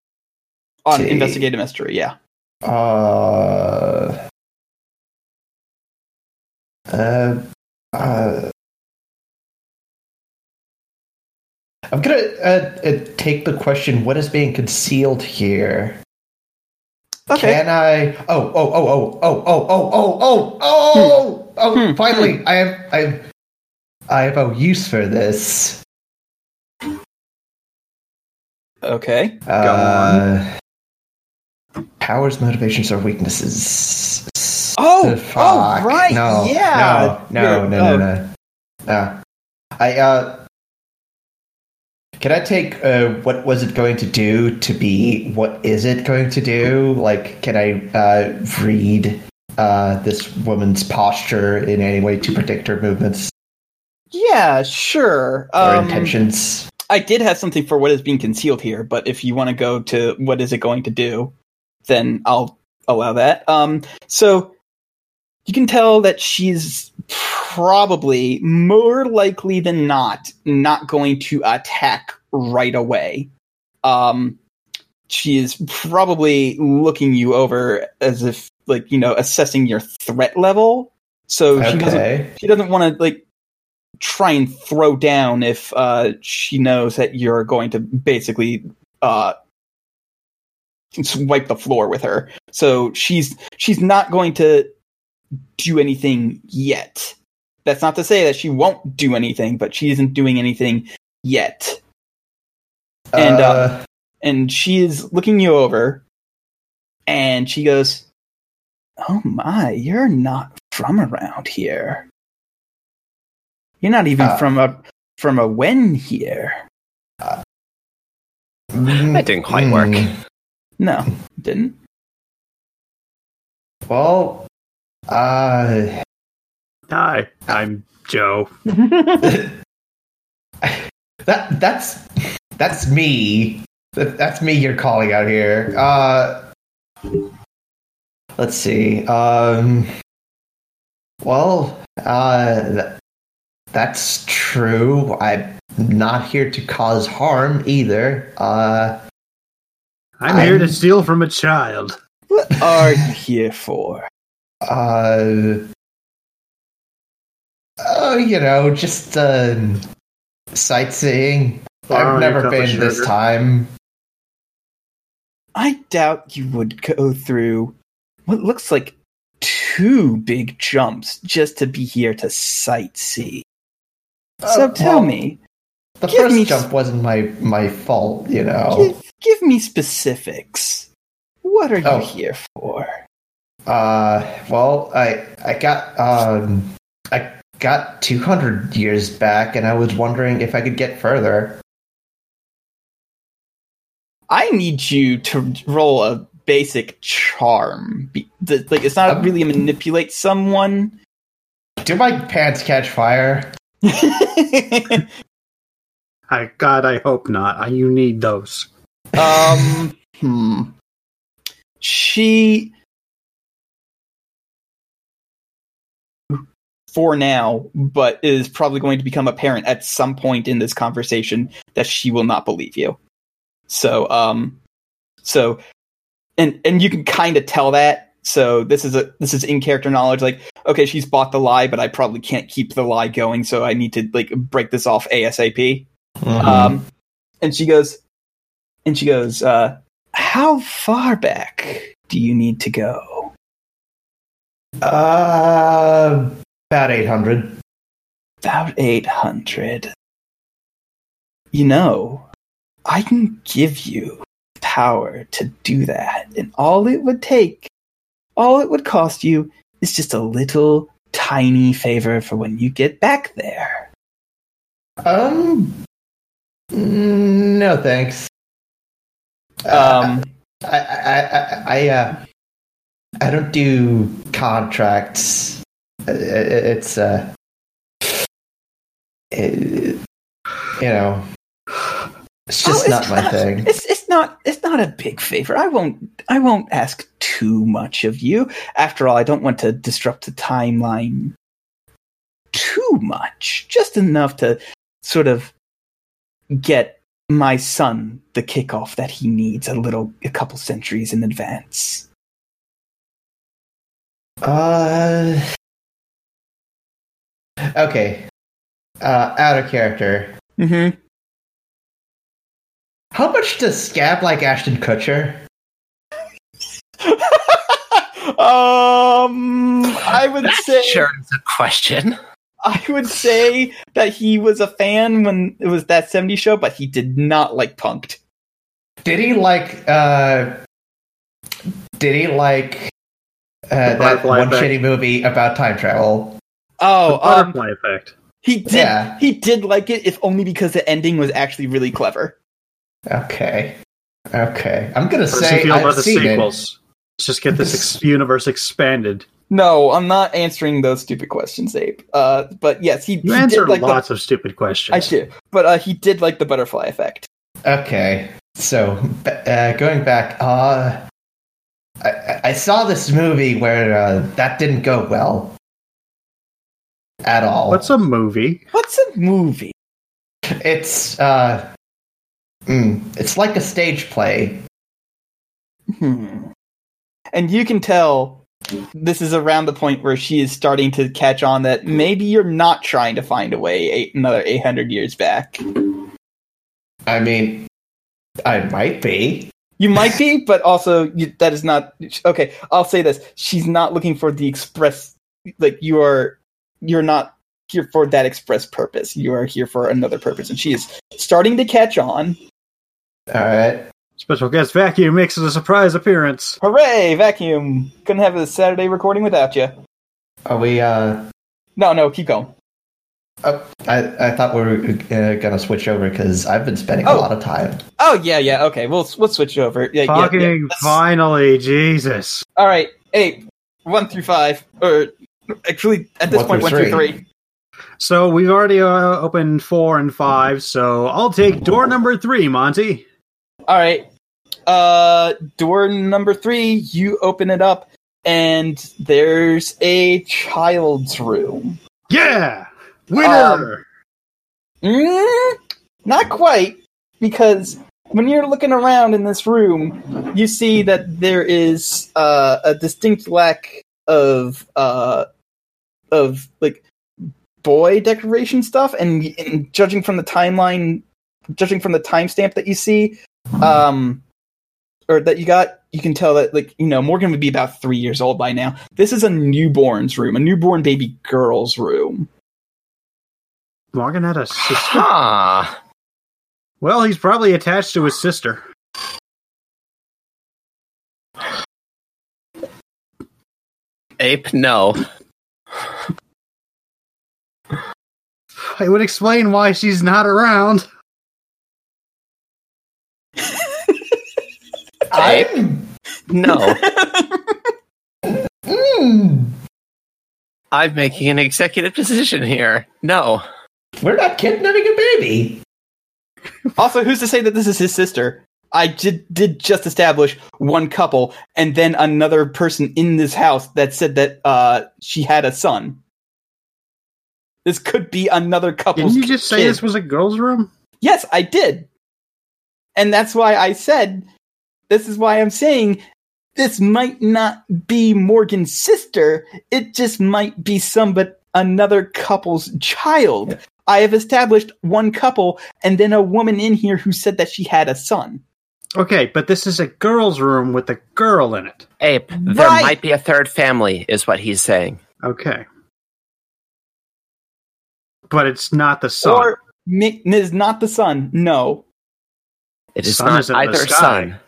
[SPEAKER 4] on
[SPEAKER 6] See.
[SPEAKER 4] investigative mystery. Yeah.
[SPEAKER 6] Uh, uh, uh, I'm gonna uh, uh, take the question: What is being concealed here?
[SPEAKER 4] Okay.
[SPEAKER 6] Can I? Oh, oh, oh, oh, oh, oh, oh, oh, oh, oh, oh!
[SPEAKER 4] Hmm.
[SPEAKER 6] Finally, I have, I have, I have a use for this.
[SPEAKER 4] Okay.
[SPEAKER 6] Uh, powers, motivations, or weaknesses.
[SPEAKER 4] Oh,
[SPEAKER 6] Uh,
[SPEAKER 4] oh, right,
[SPEAKER 6] No,
[SPEAKER 4] yeah.
[SPEAKER 6] No, no,
[SPEAKER 4] You're-
[SPEAKER 6] no,
[SPEAKER 4] oh.
[SPEAKER 6] no, no. No. I, uh. Can I take uh, what was it going to do to be what is it going to do? Like, can I uh, read uh, this woman's posture in any way to predict her movements
[SPEAKER 4] Yeah, sure.
[SPEAKER 6] or
[SPEAKER 4] Um,
[SPEAKER 6] intentions?
[SPEAKER 4] I did have something for what is being concealed here, but if you want to go to what is it going to do, then I'll allow that. Um, so you can tell that she's probably more likely than not not going to attack right away. Um, she is probably looking you over as if, like, you know, assessing your threat level. So she doesn't she doesn't want to like try and throw down if uh, she knows that you're going to basically uh, wipe the floor with her. So she's she's not going to do anything yet. That's not to say that she won't do anything, but she isn't doing anything yet. And, uh,
[SPEAKER 6] uh,
[SPEAKER 4] And she is looking you over, and she goes, "Oh my, you're not from around here." You're not even
[SPEAKER 6] Uh,
[SPEAKER 4] from a from a when here.
[SPEAKER 3] That didn't quite work.
[SPEAKER 6] Mm,
[SPEAKER 4] No, didn't.
[SPEAKER 6] Well, uh,
[SPEAKER 5] Hi, I'm Joe.
[SPEAKER 6] that that's that's me. That, that's me. You're calling out here. Uh, let's see. Um, well, uh, th- that's true. I'm not here to cause harm either. Uh,
[SPEAKER 5] I'm here to steal from a child.
[SPEAKER 4] What are you here for?
[SPEAKER 6] uh, oh, you know, just uh, sightseeing.
[SPEAKER 5] Borrowing
[SPEAKER 6] I've
[SPEAKER 5] a
[SPEAKER 6] never
[SPEAKER 5] cup of
[SPEAKER 6] been this time.
[SPEAKER 4] I doubt you would go through what looks like two big jumps just to be here to sightsee. so
[SPEAKER 6] Uh,
[SPEAKER 4] tell
[SPEAKER 6] well,
[SPEAKER 4] me,
[SPEAKER 6] The
[SPEAKER 4] Give
[SPEAKER 6] first
[SPEAKER 4] me-
[SPEAKER 6] jump wasn't my my fault, you know.
[SPEAKER 4] give, give me specifics. What are you
[SPEAKER 6] Oh.
[SPEAKER 4] here for?
[SPEAKER 6] Uh, well, I I got um I got two hundred years back, and I was wondering if I could get further.
[SPEAKER 4] I need you to roll a basic charm. Be- the- like it's not
[SPEAKER 6] Um,
[SPEAKER 4] really a manipulate someone.
[SPEAKER 6] Do my pants catch fire?
[SPEAKER 5] I God, I hope not. I, you need those.
[SPEAKER 4] um, hmm. She, for now, but is probably going to become apparent at some point in this conversation that she will not believe you. So, um, so, and and you can kind of tell that. So this is a this is in character knowledge. Like, okay, she's bought the lie, but I probably can't keep the lie going, so I need to like break this off asap. Um, and she goes, and she goes, uh, how far back do you need to go?
[SPEAKER 6] uh, about eight hundred.
[SPEAKER 4] About 800. You know, I can give you power to do that, and all it would take, all it would cost you, is just a little tiny favor for when you get back there.
[SPEAKER 6] Um, no thanks. Uh,
[SPEAKER 4] Um,
[SPEAKER 6] I, I, I, I, uh, I don't do contracts. Uh, It's, uh, it, you know, it's just
[SPEAKER 4] Oh,
[SPEAKER 6] not my thing.
[SPEAKER 4] It's it's not it's not a big favor. I won't I won't ask too much of you. After all, I don't want to disrupt the timeline too much. Just enough to sort of get my son the kickoff that he needs a little a couple centuries in advance.
[SPEAKER 6] Uh, okay. Uh, out of character.
[SPEAKER 4] Mm-hmm.
[SPEAKER 6] How much does scab like Ashton Kutcher?
[SPEAKER 4] um I would
[SPEAKER 3] That
[SPEAKER 4] say
[SPEAKER 3] sure is a question.
[SPEAKER 4] I would say that he was a fan when it was that 70s show, but he did not like Punk'd.
[SPEAKER 6] Did he like? uh Did he like uh, that one
[SPEAKER 5] Effect.
[SPEAKER 6] shitty movie about time travel?
[SPEAKER 4] Oh,
[SPEAKER 5] the
[SPEAKER 4] um,
[SPEAKER 5] butterfly effect.
[SPEAKER 4] he did.
[SPEAKER 6] Yeah.
[SPEAKER 4] He did like it, if only because the ending was actually really clever.
[SPEAKER 6] Okay, okay. I'm gonna
[SPEAKER 5] How does he
[SPEAKER 6] say
[SPEAKER 5] feel
[SPEAKER 6] I've
[SPEAKER 5] about the
[SPEAKER 6] seen it.
[SPEAKER 5] sequels? Let's just get this ex- universe expanded.
[SPEAKER 4] No, I'm not answering those stupid questions, Abe. Uh, but yes, he,
[SPEAKER 5] You
[SPEAKER 4] he
[SPEAKER 5] answered
[SPEAKER 4] did like
[SPEAKER 5] lots
[SPEAKER 4] the,
[SPEAKER 5] of stupid questions.
[SPEAKER 4] I do, but uh, he did like the butterfly effect.
[SPEAKER 6] Okay, so uh, going back, uh, I- I, I saw this movie where uh, that didn't go well at all.
[SPEAKER 5] What's a movie?
[SPEAKER 4] What's a movie?
[SPEAKER 6] It's uh, mm, it's like a stage play.
[SPEAKER 4] Hmm. And you can tell this is around the point where she is starting to catch on that maybe you're not trying to find a way eight, another 800 years back.
[SPEAKER 6] I mean, I might be.
[SPEAKER 4] You might be, but also you, that is not okay. I'll say this: she's not looking for the express. Like you are, you're not here for that express purpose. You are here for another purpose, and she is starting to catch on.
[SPEAKER 6] All right.
[SPEAKER 5] Special guest vacuum makes a surprise appearance.
[SPEAKER 4] Hooray! Vacuum couldn't have a Saturday recording without you.
[SPEAKER 6] Are we? uh
[SPEAKER 4] No, no, keep going.
[SPEAKER 6] Oh, I, I thought we were uh, gonna switch over because I've been spending
[SPEAKER 4] Oh.
[SPEAKER 6] a lot of time.
[SPEAKER 4] Oh yeah, yeah. Okay, we'll we'll switch over. Yeah, yeah,
[SPEAKER 5] Fucking
[SPEAKER 4] yeah. Let's-
[SPEAKER 5] finally, Jesus.
[SPEAKER 4] All right, eight, one through five, or actually at this
[SPEAKER 6] One
[SPEAKER 4] point,
[SPEAKER 6] through
[SPEAKER 4] one through
[SPEAKER 6] three.
[SPEAKER 4] three.
[SPEAKER 5] So we've already uh, opened four and five, so I'll take door number three, Monty.
[SPEAKER 4] All right. Uh, door number three. You open it up, and there's a child's room.
[SPEAKER 5] Yeah! Winner!
[SPEAKER 4] Mm, not quite, because when you're looking around in this room, you see that there is uh, a distinct lack of uh, of like boy decoration stuff, and, and judging from the timeline, judging from the timestamp that you see, um, or that you got, you can tell that like you know Morgan would be about three years old by now. This is a newborn's room, a newborn baby girl's room.
[SPEAKER 5] Morgan had a sister.
[SPEAKER 3] Huh.
[SPEAKER 5] Well, he's probably attached to his sister.
[SPEAKER 3] Ape, no.
[SPEAKER 5] It would explain why she's not around.
[SPEAKER 6] I'm.
[SPEAKER 3] No.
[SPEAKER 6] Mm,
[SPEAKER 3] I'm making an executive decision here. No.
[SPEAKER 6] we're not kidnapping a baby.
[SPEAKER 4] Also, who's to say that this is his sister? I did, did just establish one couple and then another person in this house that said that uh, she had a son. This could be another couple.
[SPEAKER 5] Didn't you just say this was a girl's room?
[SPEAKER 4] Yes, I did. And that's why I said, this is why I'm saying this might not be Morgan's sister. It just might be some but another couple's child. I have established one couple and then a woman in here who said that she had a son.
[SPEAKER 5] Okay, but this is a girl's room with a girl in it.
[SPEAKER 3] Ape, there
[SPEAKER 4] Right.
[SPEAKER 3] might be a third family, is what he's saying.
[SPEAKER 5] Okay. But it's not the son.
[SPEAKER 4] Or mi- is not the son. No.
[SPEAKER 3] It is
[SPEAKER 5] Son
[SPEAKER 3] not
[SPEAKER 5] is
[SPEAKER 3] either
[SPEAKER 5] sky.
[SPEAKER 3] son.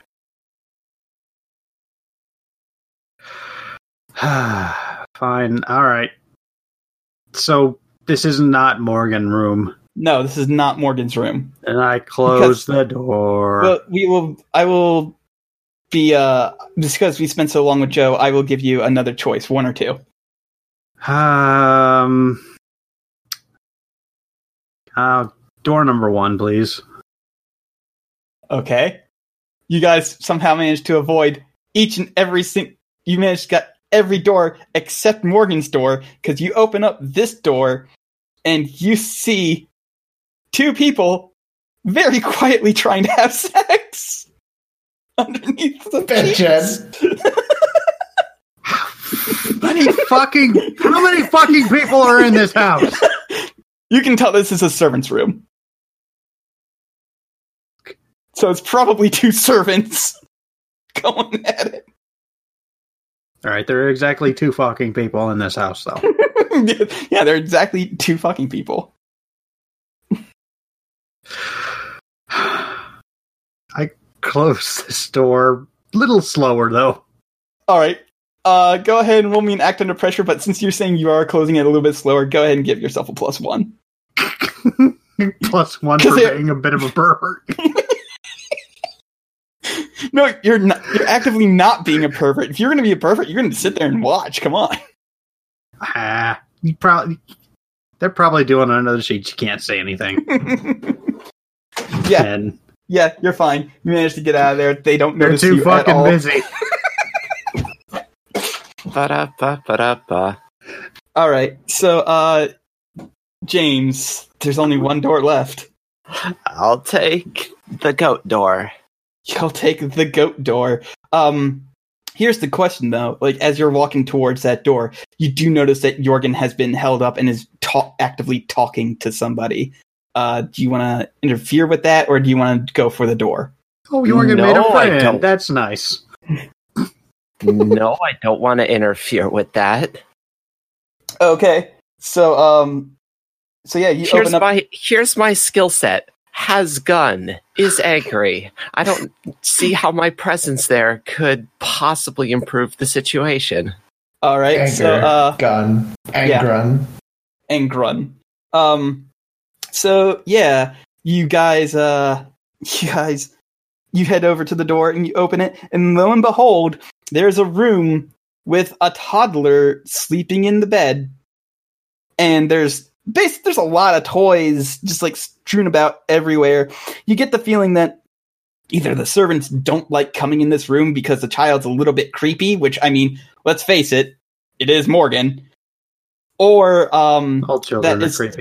[SPEAKER 5] Fine. All right. So this is not Morgan room.
[SPEAKER 4] No, this is not Morgan's room.
[SPEAKER 5] And I close the door.
[SPEAKER 4] But we will I will be uh because we spent so long with Joe, I will give you another choice, one or two.
[SPEAKER 5] Um. Uh, door number one, please.
[SPEAKER 4] Okay. You guys somehow managed to avoid each and every sing you managed to get every door except Morgan's door, because you open up this door and you see two people very quietly trying to have sex underneath the sheets.
[SPEAKER 5] Many fucking. How many fucking people are in this house?
[SPEAKER 4] You can tell this is a servant's room. So it's probably two servants going at it.
[SPEAKER 5] All right, there are exactly two fucking people in this house, though.
[SPEAKER 4] yeah, there are exactly two fucking people.
[SPEAKER 5] I close this door. A little slower though.
[SPEAKER 4] All right. Uh, go ahead and roll me an act under pressure, but since you're saying you are closing it a little bit slower, go ahead and give yourself a plus one.
[SPEAKER 5] one for
[SPEAKER 4] they're-
[SPEAKER 5] being a bit of a pervert.
[SPEAKER 4] No, you're not. You're actively not being a pervert. If you're going to be a pervert, you're going to sit there and watch. Come on.
[SPEAKER 5] ah, you probably. They're probably doing on another sheet. You can't say anything.
[SPEAKER 4] yeah,
[SPEAKER 5] And
[SPEAKER 4] yeah, you're fine. You managed to get out of there. They don't
[SPEAKER 5] they're
[SPEAKER 4] notice
[SPEAKER 5] too
[SPEAKER 4] you at
[SPEAKER 5] fucking
[SPEAKER 4] all.
[SPEAKER 5] busy.
[SPEAKER 3] Ba-da-ba, ba-da-ba.
[SPEAKER 4] All right. So, uh, James, there's only one door left.
[SPEAKER 3] I'll take the goat door.
[SPEAKER 4] You'll take the goat door. Um, here's the question though. Like, as you're walking towards that door, you do notice that Jorgen has been held up and is ta- actively talking to somebody. Uh, do you want to interfere with that, or do you want to go for the door?
[SPEAKER 5] Oh, Jorgen made a
[SPEAKER 3] No, I
[SPEAKER 5] friend.
[SPEAKER 3] don't.
[SPEAKER 5] That's nice.
[SPEAKER 3] no, I don't want to interfere with that.
[SPEAKER 4] Okay. So, um, so yeah, you
[SPEAKER 3] Here's
[SPEAKER 4] open up.
[SPEAKER 3] my here's my skill set. Has gun, is angry. I don't see how my presence there could possibly improve the situation.
[SPEAKER 4] All right.
[SPEAKER 6] Anger,
[SPEAKER 4] So, uh,
[SPEAKER 6] gun,
[SPEAKER 4] yeah.
[SPEAKER 6] Angron.
[SPEAKER 4] and Grun. Um, so yeah, you guys, uh, you guys, you head over to the door and you open it, and lo and behold, there's a room with a toddler sleeping in the bed, and there's bas- there's a lot of toys just like strewn about everywhere. You get the feeling that either the servants don't like coming in this room because the child's a little bit creepy, which I mean, let's face it, it is Morgan, or um,
[SPEAKER 5] All children
[SPEAKER 4] That
[SPEAKER 5] are creepy.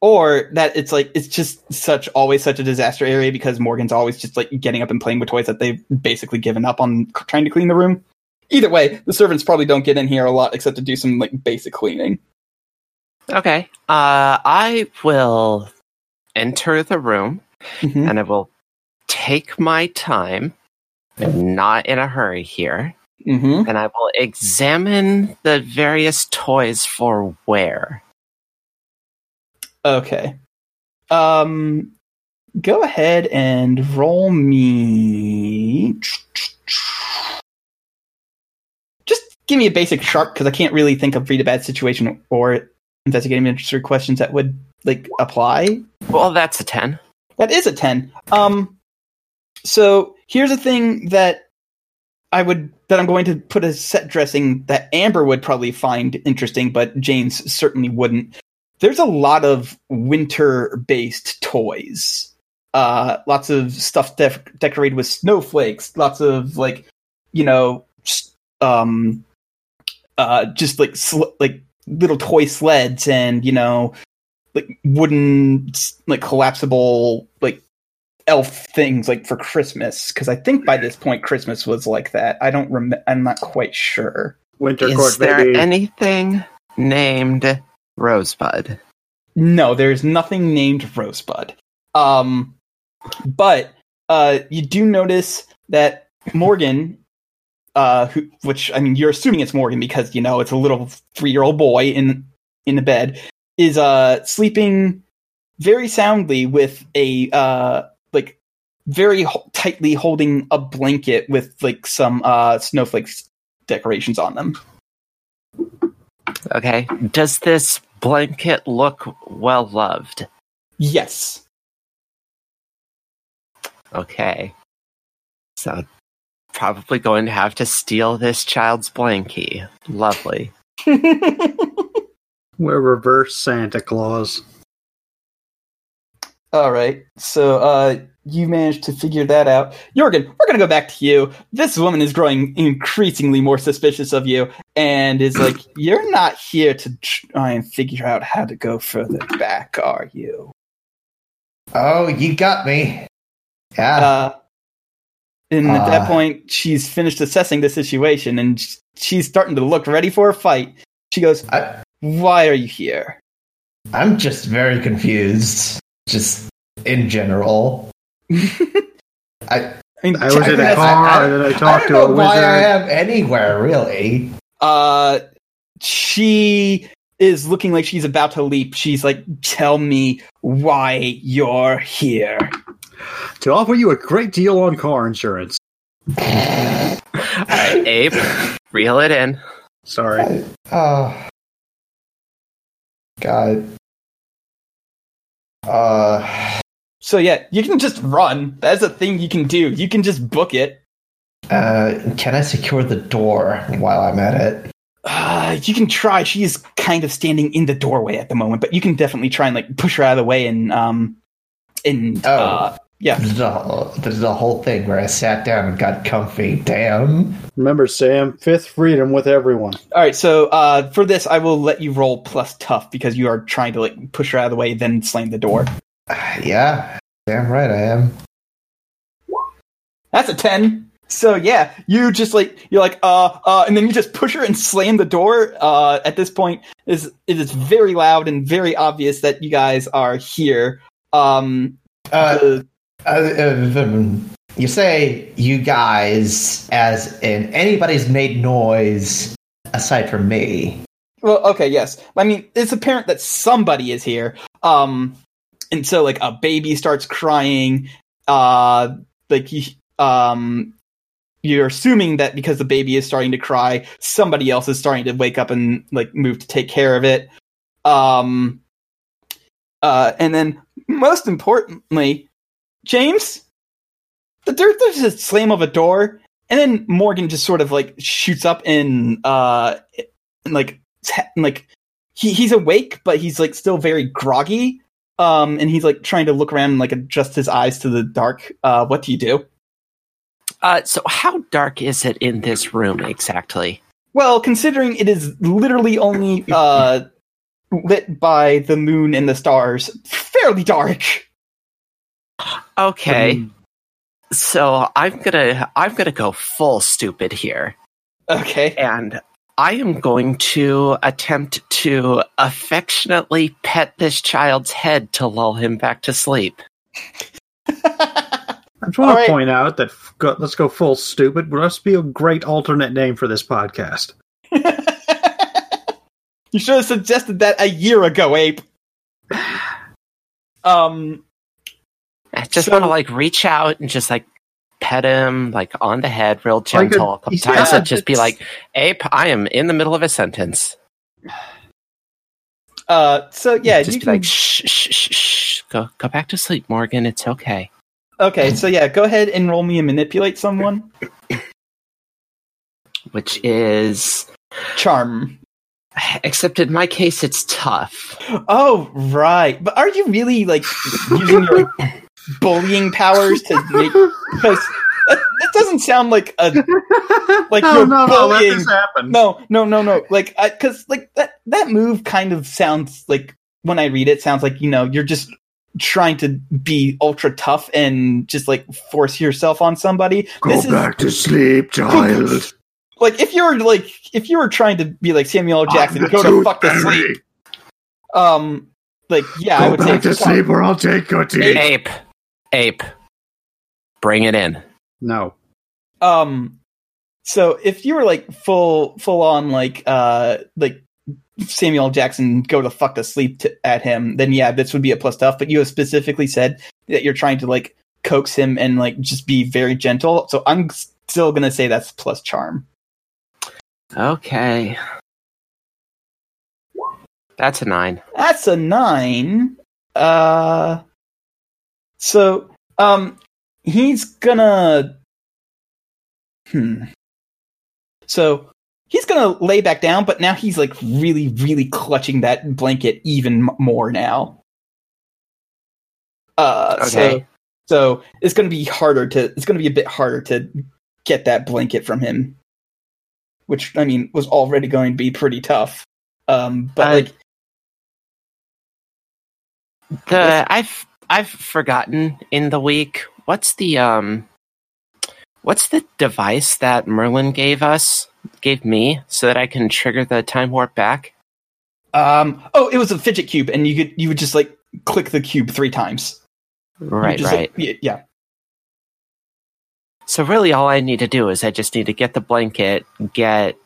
[SPEAKER 4] or that it's like it's just such always such a disaster area because Morgan's always just like getting up and playing with toys that they've basically given up on trying to clean the room. Either way, the servants probably don't get in here a lot except to do some like basic cleaning.
[SPEAKER 3] Okay. Uh, I will enter the room
[SPEAKER 4] Mhm.
[SPEAKER 3] and I will take my time. I'm not in a hurry here.
[SPEAKER 4] Mm-hmm.
[SPEAKER 3] And I will examine the various toys for wear.
[SPEAKER 4] Okay. Um, go ahead and roll me. Just give me a basic sharp because I can't really think of read a bad situation or investigating mystery questions that would like apply.
[SPEAKER 3] Well, that's a 10.
[SPEAKER 4] That is a 10. Um so here's a thing that I would that I'm going to put as set dressing that Amber would probably find interesting, but James certainly wouldn't. There's a lot of winter based toys. Uh lots of stuff def- decorated with snowflakes, lots of like you know um uh just like sl- like little toy sleds and you know like wooden like collapsible like elf things like for christmas. Because i think by this point christmas was like that. I don't rem- i'm not quite sure.
[SPEAKER 5] Winter
[SPEAKER 3] Is
[SPEAKER 5] court,
[SPEAKER 3] there
[SPEAKER 5] baby.
[SPEAKER 3] anything named Rosebud?
[SPEAKER 4] no there's nothing named rosebud. Um but uh you do notice that morgan uh who which i mean you're assuming it's morgan because you know it's a little three-year-old boy in in the bed is uh sleeping very soundly with a uh like very ho- tightly holding a blanket with like some uh snowflakes decorations on them
[SPEAKER 3] Okay. Does this blanket look well loved?
[SPEAKER 4] yes
[SPEAKER 3] Okay. So, probably going to have to steal this child's blankie. Lovely.
[SPEAKER 5] We're reverse Santa Claus.
[SPEAKER 4] All right. So uh you managed to figure that out. Jorgen, we're going to go back to you. This woman is growing increasingly more suspicious of you and is like, "You're not here to try and figure out how to go further back, are you?"
[SPEAKER 6] Oh, you got me. Yeah.
[SPEAKER 4] Uh and at that
[SPEAKER 6] Ah.
[SPEAKER 4] point, she's finished assessing the situation and she's starting to look ready for a fight. She goes,
[SPEAKER 6] I,
[SPEAKER 4] "Why are you here?"
[SPEAKER 6] I'm just very confused. Just in general. I,
[SPEAKER 4] I mean,
[SPEAKER 5] I was in a car
[SPEAKER 6] I-
[SPEAKER 5] and then I
[SPEAKER 6] I
[SPEAKER 5] talked
[SPEAKER 6] don't
[SPEAKER 5] to
[SPEAKER 6] know
[SPEAKER 5] a
[SPEAKER 6] why I
[SPEAKER 5] wizard.
[SPEAKER 6] am anywhere, really.
[SPEAKER 4] uh she is looking like she's about to leap she's like tell me why you're here
[SPEAKER 5] To offer you a great deal on car insurance.
[SPEAKER 3] All right, Abe, reel it in.
[SPEAKER 5] Sorry.
[SPEAKER 6] Oh. God. Uh,
[SPEAKER 4] so yeah you can just run that's a thing you can do you can just book it
[SPEAKER 6] uh, can I secure the door while I'm at it?
[SPEAKER 4] uh you can try she's kind of standing in the doorway at the moment but you can definitely try and like push her out of the way and um and
[SPEAKER 6] Oh.
[SPEAKER 4] uh yeah
[SPEAKER 6] This is, a, this is a whole thing where I sat down and got comfy. Damn.
[SPEAKER 5] Remember, Sam, fifth freedom with everyone.
[SPEAKER 4] all right so uh for this i will let you roll plus tough because you are trying to like push her out of the way then slam the door
[SPEAKER 6] Yeah, damn right I am.
[SPEAKER 4] That's a 10. So yeah, you just like you're like uh uh and then you just push her and slam the door. Uh at this point is it is very loud and very obvious that you guys are here. Um
[SPEAKER 6] Uh,
[SPEAKER 4] the-
[SPEAKER 6] uh, um, you say you guys as in anybody's made noise aside from me.
[SPEAKER 4] well okay, yes. I mean, it's apparent that somebody is here. Um and so like a baby starts crying uh like um you're assuming that because the baby is starting to cry, somebody else is starting to wake up and like move to take care of it. Um, Uh, and then, most importantly, James, the there, there's a slam of a door, and then Morgan just sort of like shoots up in, uh, in, like, te- like he he's awake, but he's like still very groggy. Um, and he's like trying to look around and like adjust his eyes to the dark. Uh, what do you do?
[SPEAKER 3] Uh, so how dark is it in this room exactly?
[SPEAKER 4] Well, considering it is literally only uh, lit by the moon and the stars, fairly dark.
[SPEAKER 3] Okay. So I'm gonna I'm gonna go full stupid here.
[SPEAKER 4] Okay.
[SPEAKER 3] And I am going to attempt to affectionately pet this child's head to lull him back to sleep.
[SPEAKER 5] I just want to point out that go, let's go full stupid would must be a great alternate name for this podcast.
[SPEAKER 4] you should have suggested that a year ago, Ape. Um.
[SPEAKER 3] I just
[SPEAKER 4] So-
[SPEAKER 3] want to like reach out and just like pet him like on the head, real
[SPEAKER 5] Like a-
[SPEAKER 3] gentle, a couple
[SPEAKER 5] yeah,
[SPEAKER 3] times, and just be like, "Ape, I am in the middle of a sentence."
[SPEAKER 4] Uh. So yeah,
[SPEAKER 3] just
[SPEAKER 4] you
[SPEAKER 3] be
[SPEAKER 4] can-
[SPEAKER 3] like, "Shh, shh, shh, shh, go, go back to sleep, Morgan. It's okay."
[SPEAKER 4] okay. So yeah, go ahead and roll me and manipulate someone.
[SPEAKER 3] Which is,
[SPEAKER 4] Charm.
[SPEAKER 3] except in my case, it's tough.
[SPEAKER 4] Oh right, but are you really like using your bullying powers to make? Because that, that doesn't sound like a like
[SPEAKER 5] no,
[SPEAKER 4] you're
[SPEAKER 5] no, no, let
[SPEAKER 4] bullying.
[SPEAKER 5] this happen.
[SPEAKER 4] No, no, no, no. Like, because like that that move kind of sounds like when I read it, sounds like you know you're just trying to be ultra tough and just like force yourself on somebody. this is
[SPEAKER 5] to sleep, child.
[SPEAKER 4] like if you're like if you were trying to be like Samuel L. Jackson, go to fuck to sleep. Um, like yeah, I would say it's fine.
[SPEAKER 5] or I'll take your teeth.
[SPEAKER 3] Ape, ape, bring it in.
[SPEAKER 5] No.
[SPEAKER 4] Um, so if you were like full full on like uh like Samuel Jackson go to fuck to sleep to, at him, then yeah, this would be a plus tough. But you have specifically said that you're trying to like coax him and like just be very gentle. So I'm still gonna say that's plus charm.
[SPEAKER 3] Okay, that's a nine.
[SPEAKER 4] That's a nine. Uh, so um, he's gonna. Hmm. So he's gonna lay back down, but now he's like really, really clutching that blanket even more now. Uh, so
[SPEAKER 3] Okay.
[SPEAKER 4] so it's gonna be harder to. It's gonna be a bit harder to get that blanket from him, which I mean was already going to be pretty tough. Um, but like
[SPEAKER 3] The I've I've forgotten in the week. What's the um what's the device that Merlin gave us? Gave me so that I can trigger the time warp back?
[SPEAKER 4] Um. Oh, it was a fidget cube, and you could you would just like click the cube three times.
[SPEAKER 3] Right, right.
[SPEAKER 4] like- yeah.
[SPEAKER 3] So really all I need to do is I just need to get the blanket, get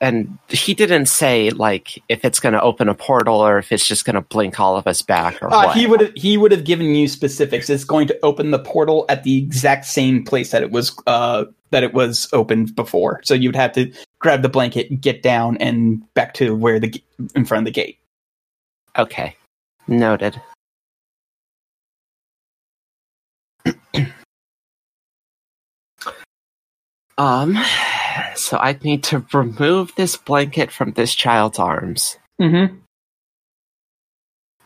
[SPEAKER 3] and he didn't say like if it's going to open a portal or if it's just going to blink all of us back or
[SPEAKER 4] Uh,
[SPEAKER 3] what.
[SPEAKER 4] he would he would have given you specifics. It's going to open the portal at the exact same place that it was uh that it was opened before. So you'd have to grab the blanket, get down, and back to where the in front of the gate.
[SPEAKER 3] Okay. Noted. um so I need to remove this blanket from this child's arms.
[SPEAKER 4] Mm-hmm.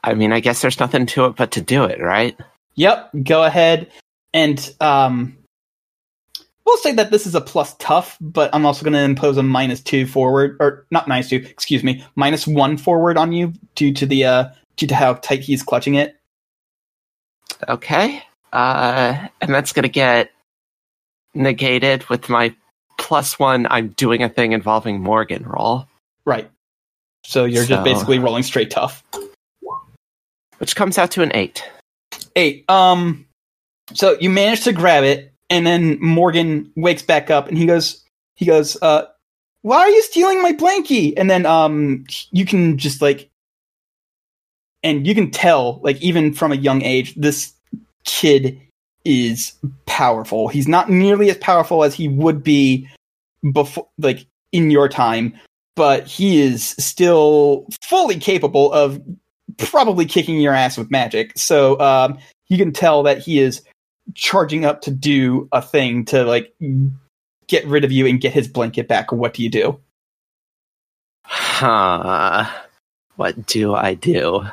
[SPEAKER 3] I mean, I guess there's nothing to it but to do it, right?
[SPEAKER 4] Yep. Go ahead and um. We'll say that this is a plus tough, but I'm also going to impose a minus two forward, or not minus two, excuse me, minus one forward on you due to the uh due to how tight he's clutching it.
[SPEAKER 3] Okay. Uh and that's going to get negated with my plus 1 I'm doing a thing involving Morgan roll,
[SPEAKER 4] Right. So you're
[SPEAKER 3] So-
[SPEAKER 4] just basically rolling straight tough.
[SPEAKER 3] which comes out to an 8.
[SPEAKER 4] Eight. Um. So you manage to grab it, and then Morgan wakes back up, and he goes, he goes, uh, why are you stealing my blankie? And then um, you can just like, and you can tell, like even from a young age, this kid is powerful. He's not nearly as powerful as he would be before, like in your time, but he is still fully capable of probably kicking your ass with magic. So um, you can tell that he is charging up to do a thing to like get rid of you and get his blanket back. What do you do?
[SPEAKER 3] Huh. What do I do?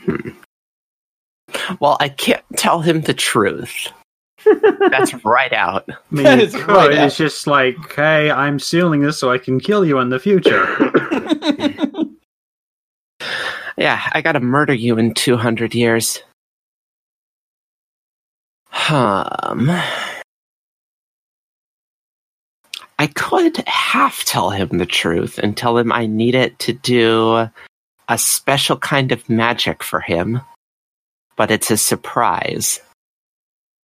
[SPEAKER 3] Hmm. Well, I can't tell him the truth. That's right out.
[SPEAKER 5] I mean,
[SPEAKER 4] That
[SPEAKER 5] you
[SPEAKER 4] is right out.
[SPEAKER 5] It's just like, hey, I'm sealing this so I can kill you in the future.
[SPEAKER 3] Yeah, I gotta murder you in 200 years. Um. I could half tell him the truth and tell him I need it to do a special kind of magic for him, but it's a surprise.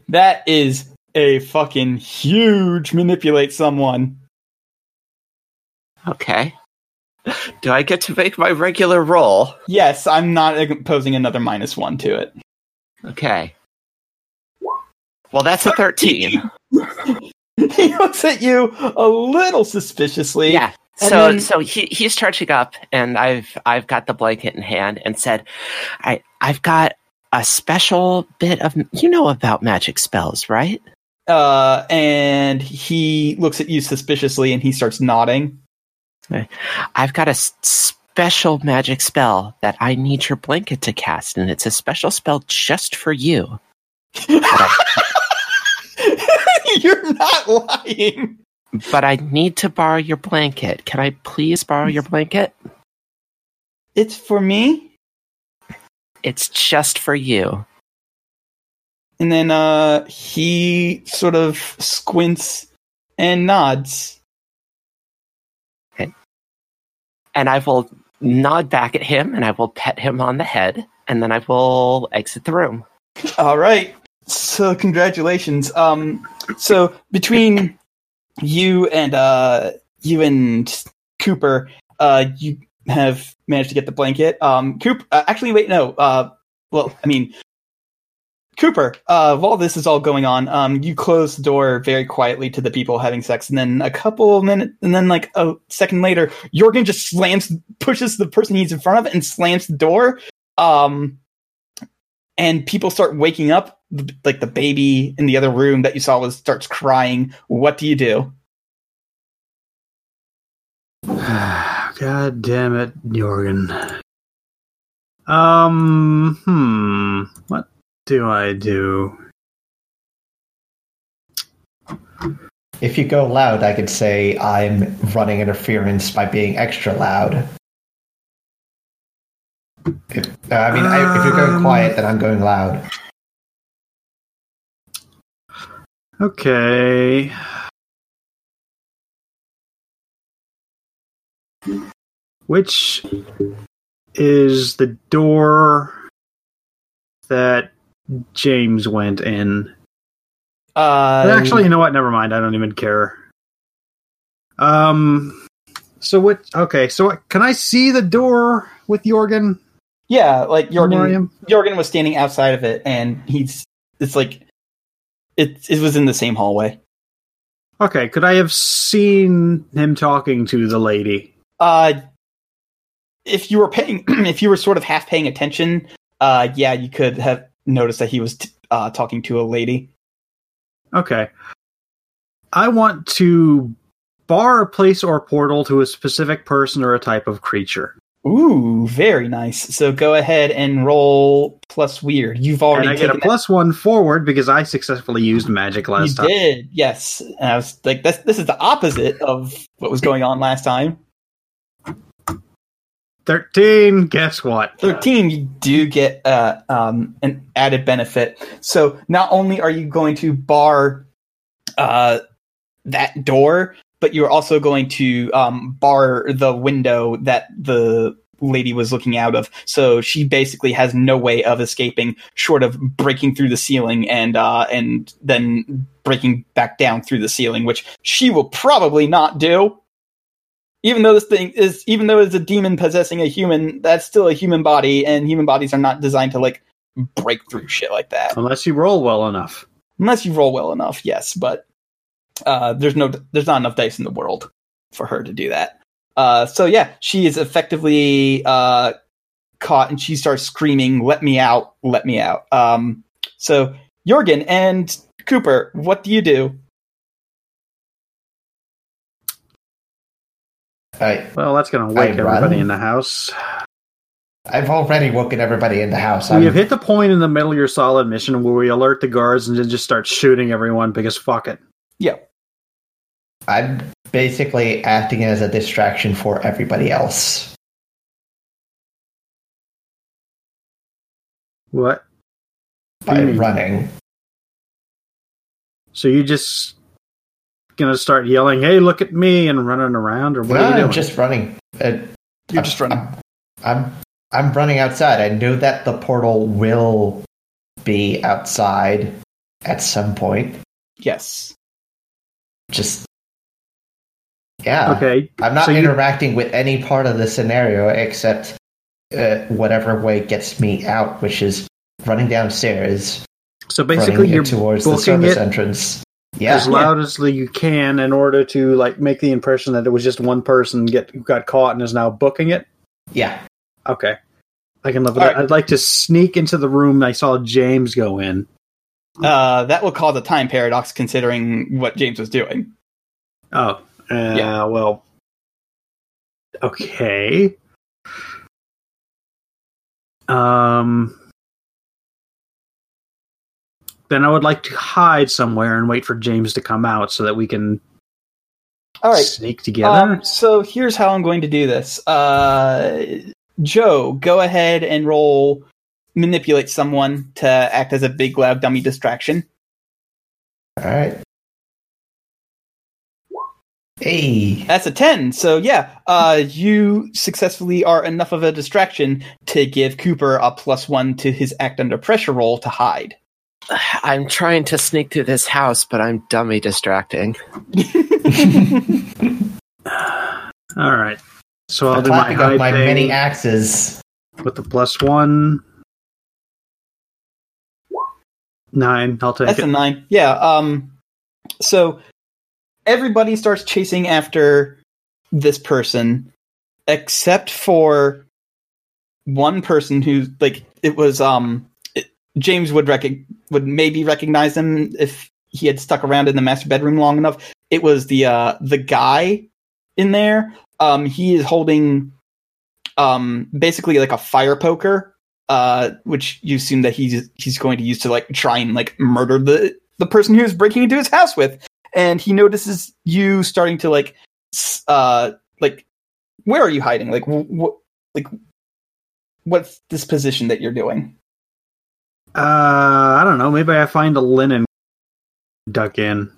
[SPEAKER 4] That is a fucking huge manipulate someone.
[SPEAKER 3] Okay. Do I get to make my regular roll?
[SPEAKER 4] Yes, I'm not imposing another minus one to it.
[SPEAKER 3] Okay. Well, that's a 13.
[SPEAKER 4] he looks at you a little suspiciously.
[SPEAKER 3] Yeah. So
[SPEAKER 4] then-
[SPEAKER 3] so he he's charging up and I've I've got the blanket in hand and said, I I've got a special bit of you know about magic spells, right?
[SPEAKER 4] Uh, and he looks at you suspiciously and he starts nodding.
[SPEAKER 3] I've got a special magic spell that I need your blanket to cast, and it's a special spell just for you.
[SPEAKER 4] You're not lying.
[SPEAKER 3] But I need to borrow your blanket. Can I please borrow your blanket?
[SPEAKER 4] It's for me.
[SPEAKER 3] It's just for you.
[SPEAKER 4] And then uh he sort of squints and nods.
[SPEAKER 3] And I will nod back at him and I will pet him on the head, and then I will exit the room.
[SPEAKER 4] All right. So congratulations. Um so between you and uh you and Cooper, uh you have managed to get the blanket. Um Coop uh, actually wait no. Uh well, I mean Cooper, uh while this is all going on, um you close the door very quietly to the people having sex and then a couple minutes and then like a second later, Jorgen just slams pushes the person he's in front of and slams the door. Um and people start waking up like the baby in the other room that you saw was starts crying what do you do
[SPEAKER 5] God damn it, Jorgen. Um, hmm. What do I do?
[SPEAKER 6] If you go loud, I could say I'm running interference by being extra loud. If, uh, I mean, I, if you're going
[SPEAKER 5] Um,
[SPEAKER 6] quiet, then I'm going loud.
[SPEAKER 5] Okay. Which is the door that James went in?
[SPEAKER 4] uh
[SPEAKER 5] Actually, you know what? Never mind. I don't even care. Um. So what? Okay. So what, can I see the door with Jorgen?
[SPEAKER 4] yeah like jorgen jorgen was standing outside of it and he's it's like it it was in the same hallway
[SPEAKER 5] Okay. Could I have seen him talking to the lady?
[SPEAKER 4] Uh if you were paying if you were sort of half paying attention uh yeah you could have noticed that he was t- uh talking to a lady
[SPEAKER 5] Okay. I want to bar a place or portal to a specific person or a type of creature.
[SPEAKER 4] ooh very nice so go ahead and roll plus weird you've already
[SPEAKER 5] And I get a plus one forward because I successfully used magic last
[SPEAKER 4] you
[SPEAKER 5] time.
[SPEAKER 4] did, yes. And I was like, this, this is the opposite of what was going on last time.
[SPEAKER 5] 13. Guess what?
[SPEAKER 4] 13, you do get uh, um, an added benefit. So not only are you going to bar uh, that door, but you're also going to um, bar the window that the lady was looking out of. So she basically has no way of escaping short of breaking through the ceiling and uh, and then breaking back down through the ceiling, which she will probably not do. Even though this thing is, even though it's a demon possessing a human, that's still a human body, and human bodies are not designed to like break through shit like that
[SPEAKER 5] Unless you roll well enough.
[SPEAKER 4] unless you roll well enough, yes. But uh, there's no, there's not enough dice in the world for her to do that. Uh, so yeah, she is effectively uh, caught, and she starts screaming, "Let me out! Let me out!" Um, so Jorgen and Cooper, what do you do?
[SPEAKER 6] I,
[SPEAKER 5] Well, that's going to wake
[SPEAKER 6] I run.
[SPEAKER 5] everybody in the house.
[SPEAKER 6] I've already woken everybody in the house.
[SPEAKER 5] We
[SPEAKER 6] I'm,
[SPEAKER 5] have hit the point in the middle of your solid mission where we alert the guards and then just start shooting everyone because fuck it.
[SPEAKER 4] Yeah.
[SPEAKER 6] I'm basically acting as a distraction for everybody else.
[SPEAKER 5] What?
[SPEAKER 6] by running.
[SPEAKER 5] So you just gonna start yelling, "Hey, look at me!" and running around, or what
[SPEAKER 6] No,
[SPEAKER 5] are you
[SPEAKER 6] I'm
[SPEAKER 5] doing?
[SPEAKER 6] just running. Uh,
[SPEAKER 4] You're just running.
[SPEAKER 6] I'm, I'm I'm running outside. I know that the portal will be outside at some point.
[SPEAKER 4] Yes.
[SPEAKER 6] Just yeah.
[SPEAKER 5] okay.
[SPEAKER 6] I'm not
[SPEAKER 5] so you-
[SPEAKER 6] interacting with any part of the scenario except uh, whatever way gets me out, which is running downstairs,
[SPEAKER 5] So basically, you're
[SPEAKER 6] towards the service
[SPEAKER 5] it
[SPEAKER 6] entrance. Yeah,
[SPEAKER 5] as loud as you can in order to like make the impression that it was just one person get who got caught and is now booking it.
[SPEAKER 6] yeah.
[SPEAKER 5] Okay, I can live with
[SPEAKER 4] All
[SPEAKER 5] that. I'd like to sneak into the room I saw James go in.
[SPEAKER 4] Uh, that will cause a time paradox considering what James was doing.
[SPEAKER 5] Oh, uh,
[SPEAKER 4] Yeah.
[SPEAKER 5] well, okay. Um, then I would like to hide somewhere and wait for James to come out so that we can
[SPEAKER 4] All right.
[SPEAKER 5] sneak together.
[SPEAKER 4] Um, so here's how I'm going to do this. Uh, Joe, go ahead and roll manipulate someone to act as a big loud dummy distraction.
[SPEAKER 6] All right. Hey,
[SPEAKER 4] That's a 10. So yeah, uh, you successfully are enough of a distraction to give Cooper a plus one to his act under pressure roll to hide.
[SPEAKER 3] I'm trying to sneak through this house, but I'm dummy distracting.
[SPEAKER 5] All right. So I'll
[SPEAKER 6] I'm
[SPEAKER 5] do my
[SPEAKER 6] clapping
[SPEAKER 5] hide
[SPEAKER 6] my
[SPEAKER 5] thing
[SPEAKER 6] many axes.
[SPEAKER 5] with the plus one. Nine. I'll take
[SPEAKER 4] That's
[SPEAKER 5] it.
[SPEAKER 4] a nine. Yeah. Um. So everybody starts chasing after this person, except for one person who, like, it was um it, James would rec- would maybe recognize him if he had stuck around in the master bedroom long enough. It was the uh the guy in there. Um, he is holding um basically like a fire poker uh, which you assume that he's he's going to use to like try and like murder the the person who's breaking into his house with. And he notices you starting to like, uh, like, where are you hiding? Like, what, like, what's this position that you're doing?
[SPEAKER 5] Uh, I don't know. Maybe I find a linen duck in.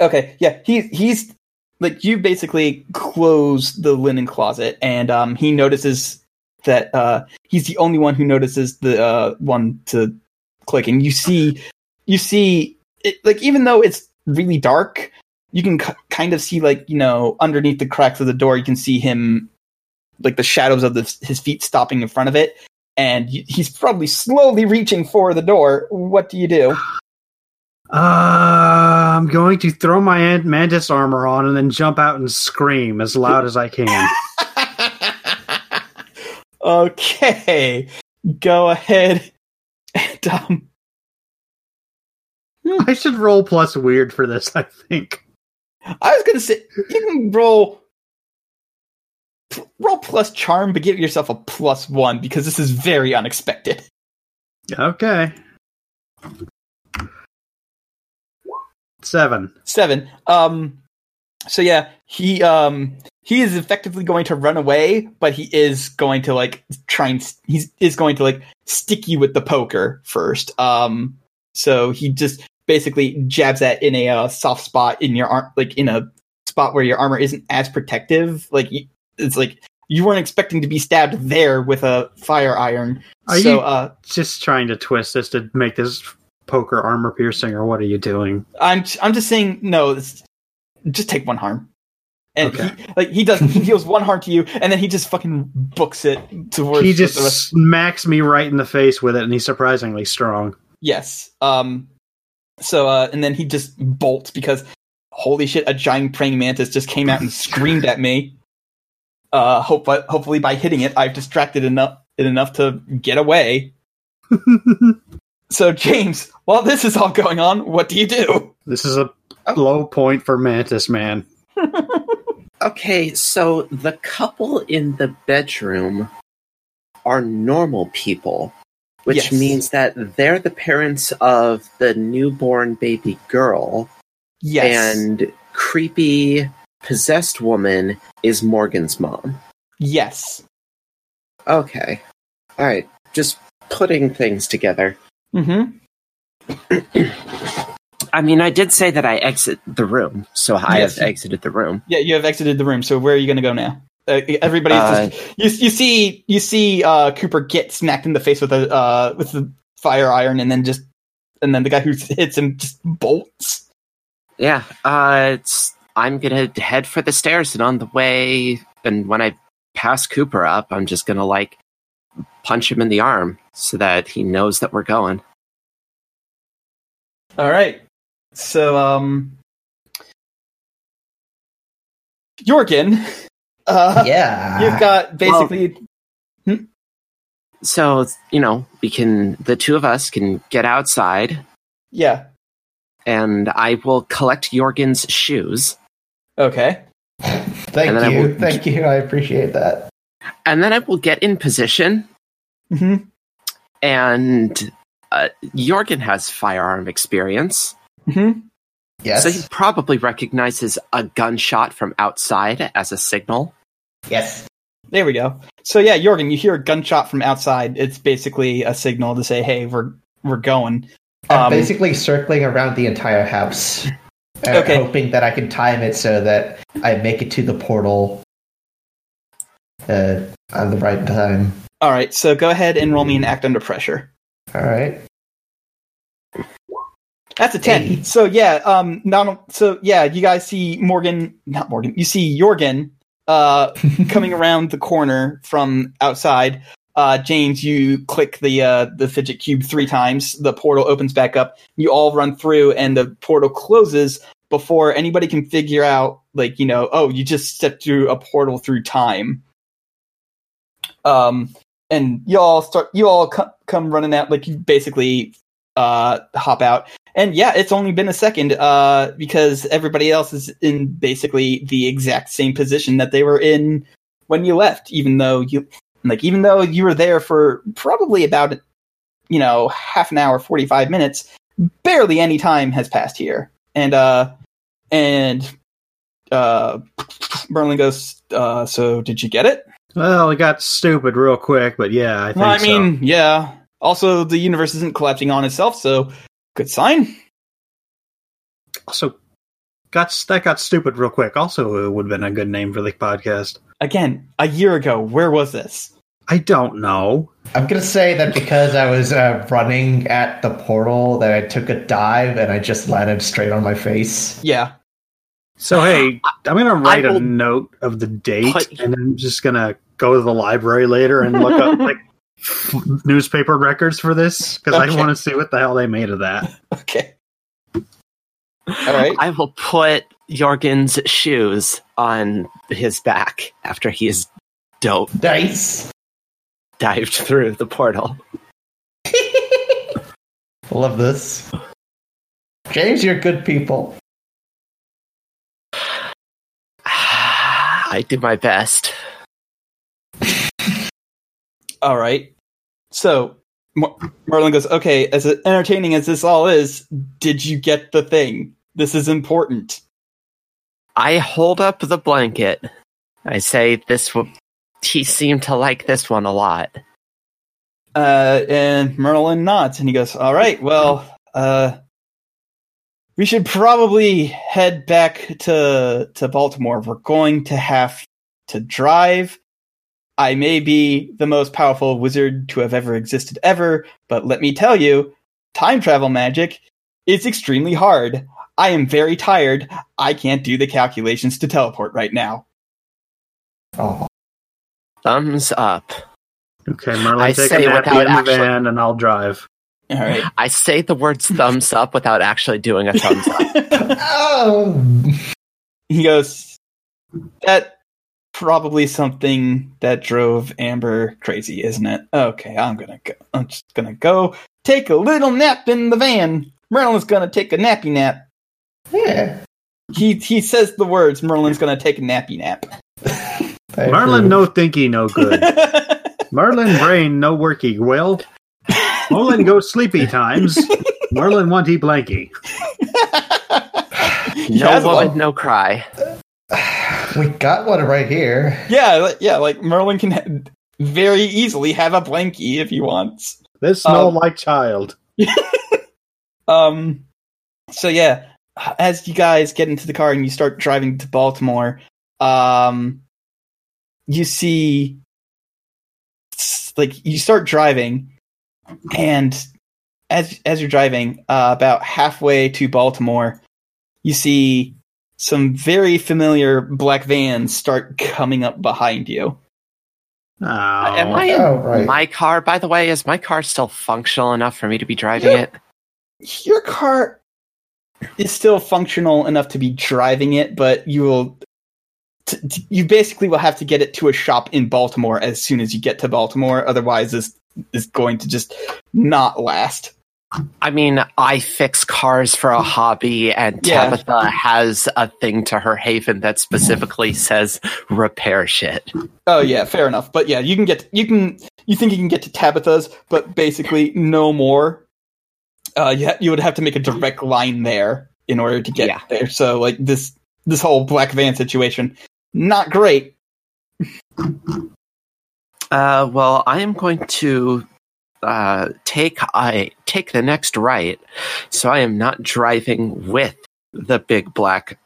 [SPEAKER 4] Okay, yeah, he he's like you basically close the linen closet, and um, he notices that uh, he's the only one who notices the uh, one to click, and you see you see it, like even though it's really dark, you can k- kind of see like you know underneath the cracks of the door, you can see him like the shadows of the, his feet stopping in front of it, and he's probably slowly reaching for the door. What do you do?
[SPEAKER 5] Uh, I'm going to throw my ant- mantis armor on and then jump out and scream as loud as I can.
[SPEAKER 4] okay, go ahead. And, um,
[SPEAKER 5] I should roll plus weird for this. I think.
[SPEAKER 4] I was gonna say you can roll roll plus charm, but give yourself a plus one because this is very unexpected.
[SPEAKER 5] Okay. Seven.
[SPEAKER 4] Seven. Um. So yeah, he um he is effectively going to run away, but he is going to like try and he is going to like stick you with the poker first. Um. So he just basically jabs that in a uh, soft spot in your arm, like in a spot where your armor isn't as protective. Like it's like you weren't expecting to be stabbed there with a fire iron.
[SPEAKER 5] Are
[SPEAKER 4] so
[SPEAKER 5] you-
[SPEAKER 4] uh,
[SPEAKER 5] Just trying to twist this to make this poker armor piercing, or what are you doing?
[SPEAKER 4] I'm I'm just saying no. It's, just take one harm. And
[SPEAKER 5] Okay.
[SPEAKER 4] he like he does he deals one harm to you, and then he just fucking books it towards
[SPEAKER 5] he
[SPEAKER 4] the
[SPEAKER 5] just
[SPEAKER 4] rest.
[SPEAKER 5] smacks me right in the face with it, and he's surprisingly strong.
[SPEAKER 4] Yes. Um. So uh, and then he just bolts because holy shit, a giant praying mantis just came out and screamed at me. Uh, hope, hopefully, by hitting it, I've distracted enough it enough to get away. so, James, while this is all going on, what do you do?
[SPEAKER 5] this is a low point for Mantis Man.
[SPEAKER 3] Okay, so the couple in the bedroom are normal people, which
[SPEAKER 4] Yes.
[SPEAKER 3] means that they're the parents of the newborn baby girl,
[SPEAKER 4] Yes,
[SPEAKER 3] and creepy possessed woman is Morgan's mom.
[SPEAKER 4] yes.
[SPEAKER 3] Okay. All right, just putting things together.
[SPEAKER 4] Mm-hmm.
[SPEAKER 3] I mean, I did say that I exit the room, so I
[SPEAKER 4] Yes,
[SPEAKER 3] have
[SPEAKER 4] you-
[SPEAKER 3] exited the room.
[SPEAKER 4] Yeah, you have exited the room. So where are you going to go now? Uh, everybody's
[SPEAKER 3] Uh,
[SPEAKER 4] just, you. You see, you see uh, Cooper get smacked in the face with a uh, with the fire iron, and then just, and then the guy who hits him just bolts.
[SPEAKER 3] Yeah, uh, it's, I'm gonna head for the stairs, and on the way, and when I pass Cooper up, I'm just gonna like punch him in the arm so that he knows that we're going.
[SPEAKER 4] All right. So, um, Jorgen, uh,
[SPEAKER 6] yeah.
[SPEAKER 4] you've got basically.
[SPEAKER 3] So you know, we can the two of us can get outside,
[SPEAKER 4] yeah.
[SPEAKER 3] and I will collect Jorgen's shoes,
[SPEAKER 4] Okay.
[SPEAKER 6] Thank
[SPEAKER 3] and then I
[SPEAKER 6] you.
[SPEAKER 3] will-
[SPEAKER 6] Thank you. I appreciate that.
[SPEAKER 3] and then I will get in position.
[SPEAKER 4] hmm
[SPEAKER 3] And uh, Jorgen has firearm experience.
[SPEAKER 4] hmm
[SPEAKER 6] Yes.
[SPEAKER 3] So he probably recognizes a gunshot from outside as a signal.
[SPEAKER 6] yes.
[SPEAKER 4] There we go. So yeah, Jorgen, you hear a gunshot from outside. It's basically a signal to say, "Hey, we're we're going."
[SPEAKER 6] I'm
[SPEAKER 4] Um,
[SPEAKER 6] basically circling around the entire house,
[SPEAKER 4] Okay.
[SPEAKER 6] hoping that I can time it so that I make it to the portal uh, on the right time.
[SPEAKER 4] All right. So go ahead and roll me an act under pressure.
[SPEAKER 6] All right.
[SPEAKER 4] That's a ten.
[SPEAKER 6] Hey.
[SPEAKER 4] So yeah, um, not so yeah. You guys see Morgan, not Morgan. You see Jorgen, uh, coming around the corner from outside. Uh, James, you click the uh, the fidget cube three times. The portal opens back up. You all run through, and the portal closes before anybody can figure out, like you know, oh, you just stepped through a portal through time. Um, and you all start. You all co- come running out, like you basically uh hop out. And yeah, it's only been a second, uh, because everybody else is in basically the exact same position that they were in when you left, even though you like even though you were there for probably about you know, half an hour, forty five minutes, barely any time has passed here. And uh and uh Merlin goes, uh, so did you get it?
[SPEAKER 5] Well, it got stupid real quick, but yeah, I think
[SPEAKER 4] Well, I
[SPEAKER 5] so.
[SPEAKER 4] mean, yeah. Also, the universe isn't collapsing on itself, so good sign.
[SPEAKER 5] also got that got stupid real quick. Also, it would have been a good name for the podcast.
[SPEAKER 4] Again, a year ago, where was this?
[SPEAKER 5] I don't know.
[SPEAKER 6] I'm gonna say that because I was uh, running at the portal, that I took a dive and I just landed straight on my face.
[SPEAKER 4] Yeah.
[SPEAKER 5] So hey, I'm gonna write a note of the date,
[SPEAKER 3] put-
[SPEAKER 5] and I'm just gonna go to the library later and look up like newspaper records for this because
[SPEAKER 4] Okay.
[SPEAKER 5] I want to see what the hell they made of that.
[SPEAKER 4] Okay. All right.
[SPEAKER 3] I will put Jorgen's shoes on his back after he's dope
[SPEAKER 6] Nice.
[SPEAKER 3] Dived through the portal.
[SPEAKER 6] Love this. James, you're good people.
[SPEAKER 3] I do my best.
[SPEAKER 4] All right. So Mer- Merlin goes, okay, as entertaining as this all is, did you get the thing? This is important.
[SPEAKER 3] I hold up the blanket. I say this. W- he seemed to like this one a lot.
[SPEAKER 4] Uh, and Merlin nods and he goes, all right, well, uh, we should probably head back to, to Baltimore. We're going to have to drive. I may be the most powerful wizard to have ever existed ever, but let me tell you, time travel magic is extremely hard. I am very tired. I can't do the calculations to teleport right now.
[SPEAKER 6] Oh,
[SPEAKER 3] Thumbs up.
[SPEAKER 5] Okay, Merlin,
[SPEAKER 3] I
[SPEAKER 5] take
[SPEAKER 3] say
[SPEAKER 5] a nappy
[SPEAKER 3] without
[SPEAKER 5] in the
[SPEAKER 3] actually-
[SPEAKER 5] van, and I'll drive.
[SPEAKER 4] All right.
[SPEAKER 3] I say the words thumbs up without actually doing a thumbs up.
[SPEAKER 6] oh.
[SPEAKER 4] he goes, That probably something that drove Amber crazy, isn't it? Okay, I'm gonna go. I'm just gonna go take a little nap in the van. Merlin's gonna take a nappy nap.
[SPEAKER 6] Yeah.
[SPEAKER 4] He he says the words. Merlin's gonna take a nappy nap.
[SPEAKER 6] I
[SPEAKER 5] Merlin
[SPEAKER 6] approve.
[SPEAKER 5] no thinky no good. Merlin brain no worky. Well, Merlin go sleepy times. Merlin wanty blanky.
[SPEAKER 4] He
[SPEAKER 3] No
[SPEAKER 4] has
[SPEAKER 3] woman,
[SPEAKER 4] one.
[SPEAKER 3] no cry.
[SPEAKER 6] We got one right here.
[SPEAKER 4] Yeah, li- yeah. Like Merlin can ha- very easily have a blankie if he wants.
[SPEAKER 5] This smell
[SPEAKER 4] Um,
[SPEAKER 5] like child.
[SPEAKER 4] Um, so yeah, as you guys get into the car and you start driving to Baltimore, um, you see, like, you start driving, and as as you're driving, uh, about halfway to Baltimore, you see some very familiar black vans start coming up behind you.
[SPEAKER 5] Oh,
[SPEAKER 3] Am I in
[SPEAKER 6] Oh, right.
[SPEAKER 3] my car? By the way, is my car still functional enough for me to be driving
[SPEAKER 4] Yeah.
[SPEAKER 3] it?
[SPEAKER 4] your car is still functional enough to be driving it, but you will. T- t- you basically will have to get it to a shop in Baltimore as soon as you get to Baltimore. Otherwise, this is going to just not last.
[SPEAKER 3] I mean, I fix cars for a hobby, and
[SPEAKER 4] Yeah.
[SPEAKER 3] Tabitha has a thing to her haven that specifically says repair shit.
[SPEAKER 4] Oh yeah, fair enough. But yeah, you can get you can you think you can get to Tabitha's, but basically no more. Uh, you ha- you would have to make a direct line there in order to get
[SPEAKER 3] Yeah.
[SPEAKER 4] there. So like this this whole black van situation, not great.
[SPEAKER 3] Uh, well, I am going to uh, take I take the next right, so I am not driving with the big black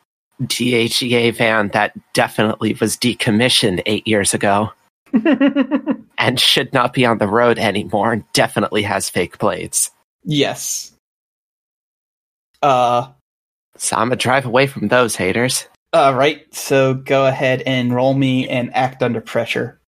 [SPEAKER 3] DHEA van that definitely was decommissioned eight years ago and should not be on the road anymore, and definitely has fake blades.
[SPEAKER 4] yes. Uh,
[SPEAKER 3] So I'm gonna drive away from those haters.
[SPEAKER 4] Uh, right. So go ahead and roll me and act under pressure.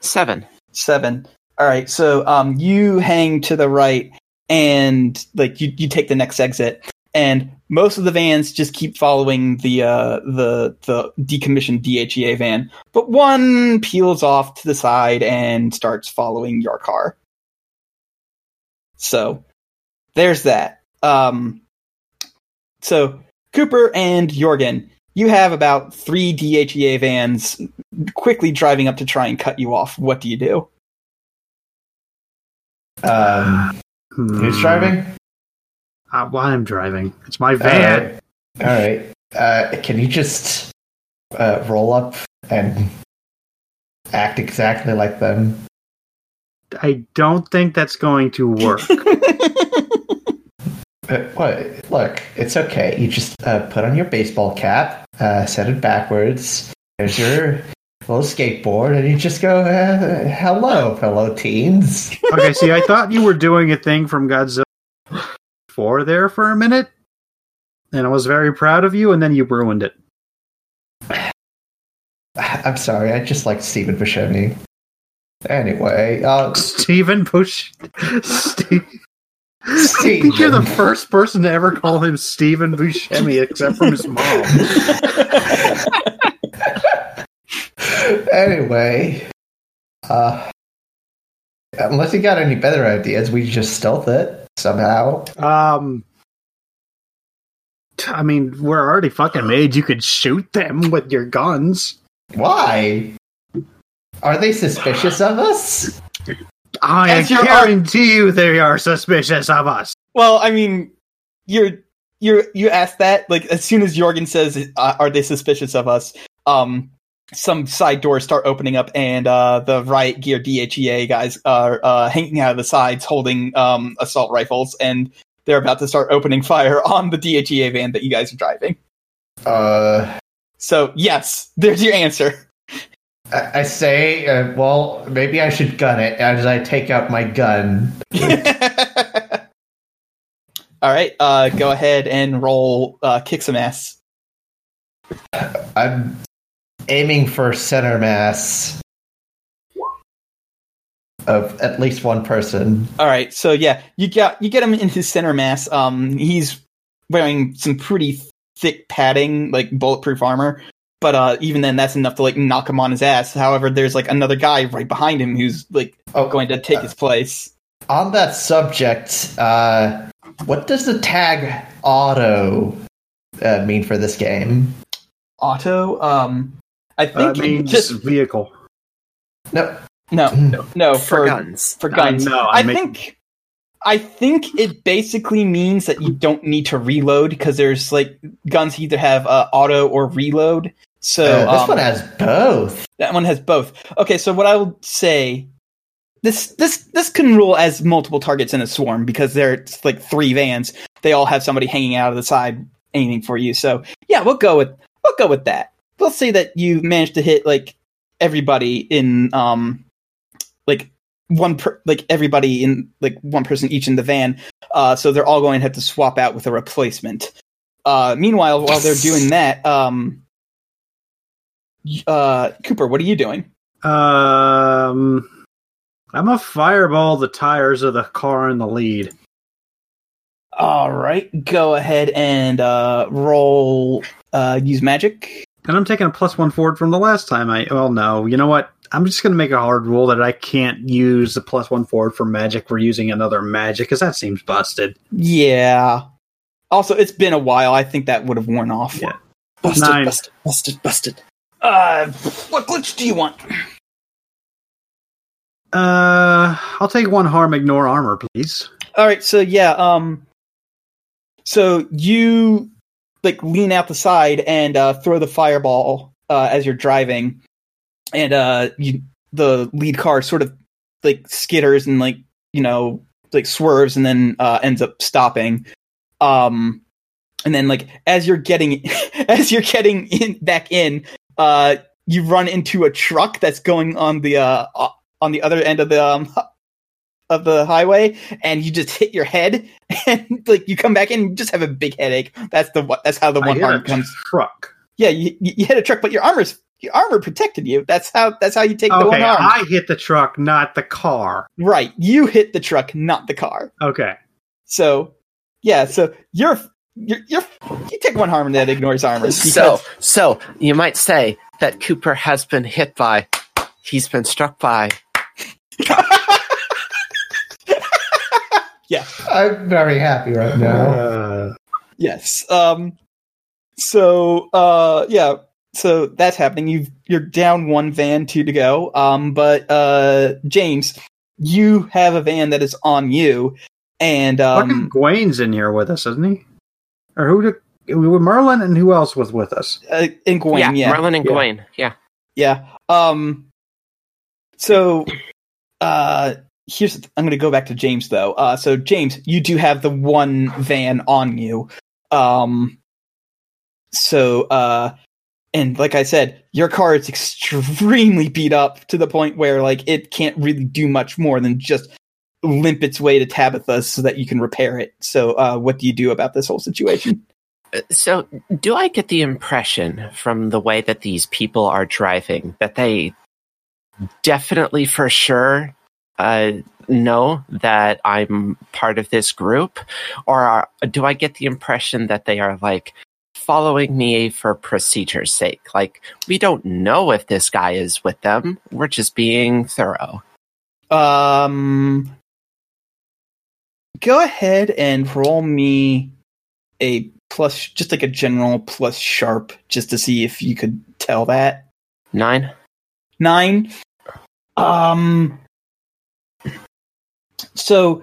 [SPEAKER 3] Seven.
[SPEAKER 4] Seven. All right. So um, you hang to the right, and like you, you take the next exit, and most of the vans just keep following the uh, the the decommissioned DHEA van, but one peels off to the side and starts following your car. So there's that. Um, so Cooper and Jorgen, you have about three DHEA vans quickly driving up to try and cut you off. What do you do?
[SPEAKER 6] Um, who's
[SPEAKER 5] Hmm.
[SPEAKER 6] driving?
[SPEAKER 5] Uh, well, I'm driving. It's my van.
[SPEAKER 6] All right. Uh, can you just uh, roll up and act exactly like them?
[SPEAKER 5] I don't think that's going to work.
[SPEAKER 6] What? Look, it's okay. You just uh, put on your baseball cap, uh, set it backwards. There's your little skateboard, and you just go, uh, "Hello, fellow teens."
[SPEAKER 5] okay, see, I thought you were doing a thing from Godzilla 4 there for a minute, and I was very proud of you, and then you ruined it.
[SPEAKER 6] I'm sorry. I just like Stephen Buscemi. Anyway, uh,
[SPEAKER 5] Stephen Bush. Steve. I think you're the first person to ever call him Stephen Buscemi, except from his mom.
[SPEAKER 6] anyway, uh, unless you got any better ideas, we just stealth it somehow.
[SPEAKER 5] Um, I mean, we're already fucking made. You could shoot them with your guns.
[SPEAKER 6] Why? Are they suspicious of us?
[SPEAKER 5] I
[SPEAKER 4] As your
[SPEAKER 5] guarantee you they are suspicious of us.
[SPEAKER 4] Well, I mean, you're you're you asked that like as soon as Jorgen says, uh, "Are they suspicious of us?" Um, some side doors start opening up, and uh, the riot gear DHEA guys are uh, hanging out of the sides, holding um, assault rifles, and they're about to start opening fire on the DHEA van that you guys are driving.
[SPEAKER 6] Uh,
[SPEAKER 4] So, yes, there's your answer.
[SPEAKER 6] I, I say, uh, well, maybe I should gun it as I take out my gun.
[SPEAKER 4] All right, uh, go ahead and roll uh, kick some ass.
[SPEAKER 6] I'm aiming for center mass of at least one person.
[SPEAKER 4] All right, so yeah, you got you get him in his center mass. Um, he's wearing some pretty thick padding, like bulletproof armor. But uh, even then, that's enough to like knock him on his ass. However, there's like another guy right behind him who's like
[SPEAKER 6] Oh,
[SPEAKER 4] going to take his place.
[SPEAKER 6] on that subject, uh, what does the tag auto uh, mean for this game?
[SPEAKER 4] Auto, um, I
[SPEAKER 5] Uh,
[SPEAKER 4] think
[SPEAKER 5] it means
[SPEAKER 4] just
[SPEAKER 5] vehicle.
[SPEAKER 6] No,
[SPEAKER 4] no, no
[SPEAKER 3] For,
[SPEAKER 4] for
[SPEAKER 3] guns.
[SPEAKER 4] for guns.
[SPEAKER 5] I know,
[SPEAKER 4] I
[SPEAKER 5] I'm making-
[SPEAKER 4] think I think it basically means that you don't need to reload because there's like guns either have uh, auto or reload. So
[SPEAKER 6] uh, this
[SPEAKER 4] um,
[SPEAKER 6] one has both.
[SPEAKER 4] that one has both. Okay, so what I will say this this this can rule as multiple targets in a swarm because there's like three vans. They all have somebody hanging out of the side aiming for you. So yeah, we'll go with we'll go with that. We'll say that you managed to hit like everybody in um like one per like everybody in like one person each in the van. Uh so they're all going to have to swap out with a replacement. Uh meanwhile while they're doing that, um uh Cooper, what are you doing?
[SPEAKER 5] Um, I'm a fireball the tires of the car in the lead.
[SPEAKER 4] All right, go ahead and uh roll uh use magic.
[SPEAKER 5] And I'm taking a plus one forward from the last time. I well, no, you know what? I'm just going to make a hard rule that I can't use the plus one forward for magic. We're using another magic because that seems busted.
[SPEAKER 4] Yeah. Also, it's been a while. I think that would have worn off.
[SPEAKER 5] Yeah.
[SPEAKER 3] Busted,
[SPEAKER 5] Nine.
[SPEAKER 3] busted, busted, busted.
[SPEAKER 4] Uh, what glitch do you want?
[SPEAKER 5] Uh, I'll take one harm, ignore armor, please.
[SPEAKER 4] All right, so yeah, um, so you like lean out the side and uh, throw the fireball uh, as you're driving, and uh, you the lead car sort of like skitters and like you know like swerves and then uh, ends up stopping. Um, and then like as you're getting as you're getting in back in, uh, you run into a truck that's going on the uh on the other end of the um of the highway, and you just hit your head, and like you come back in, and you just have a big headache. That's the. That's how the one
[SPEAKER 5] hit
[SPEAKER 4] harm
[SPEAKER 5] a
[SPEAKER 4] comes.
[SPEAKER 5] truck.
[SPEAKER 4] Yeah, you, you hit a truck, but your armor's your armor protected you. That's how that's how you take the one
[SPEAKER 5] Okay,
[SPEAKER 4] arm.
[SPEAKER 5] I hit the truck, not the car.
[SPEAKER 4] Right, you hit the truck, not the car.
[SPEAKER 5] Okay.
[SPEAKER 4] So yeah, so you're you're, you're you take one harm and that ignores armor.
[SPEAKER 3] So,
[SPEAKER 4] because-
[SPEAKER 3] so you might say that Cooper has been hit by, he's been struck by.
[SPEAKER 6] Yeah, I'm very happy right now.
[SPEAKER 5] Uh,
[SPEAKER 4] Yes. Um. So, uh, yeah. So that's happening. You you're down one van, two to go. Um. But uh, James, you have a van that is on you, and
[SPEAKER 5] fucking
[SPEAKER 4] um,
[SPEAKER 5] Gawain's in here with us, isn't he? Or who did we were Merlin and who else was with us?
[SPEAKER 4] uh, and Gwen,
[SPEAKER 3] yeah,
[SPEAKER 4] yeah,
[SPEAKER 3] Merlin and
[SPEAKER 5] Yeah.
[SPEAKER 3] Gawain. Yeah.
[SPEAKER 4] Yeah. Um. So, uh, here's I'm going to go back to James though. Uh, so James, you do have the one van on you. Um. So, uh, and like I said, your car is extremely beat up to the point where like it can't really do much more than just limp its way to Tabitha so that you can repair it. So, uh, what do you do about this whole situation?
[SPEAKER 3] So, do I get the impression from the way that these people are driving that they definitely for sure uh, know that I'm part of this group? Or are, do I get the impression that they are like following me for procedure's sake? Like, we don't know if this guy is with them, we're just being thorough.
[SPEAKER 4] Um, go ahead and roll me a plus, just like a general plus sharp, just to see if you could tell that
[SPEAKER 3] Nine?
[SPEAKER 4] nine. Um, so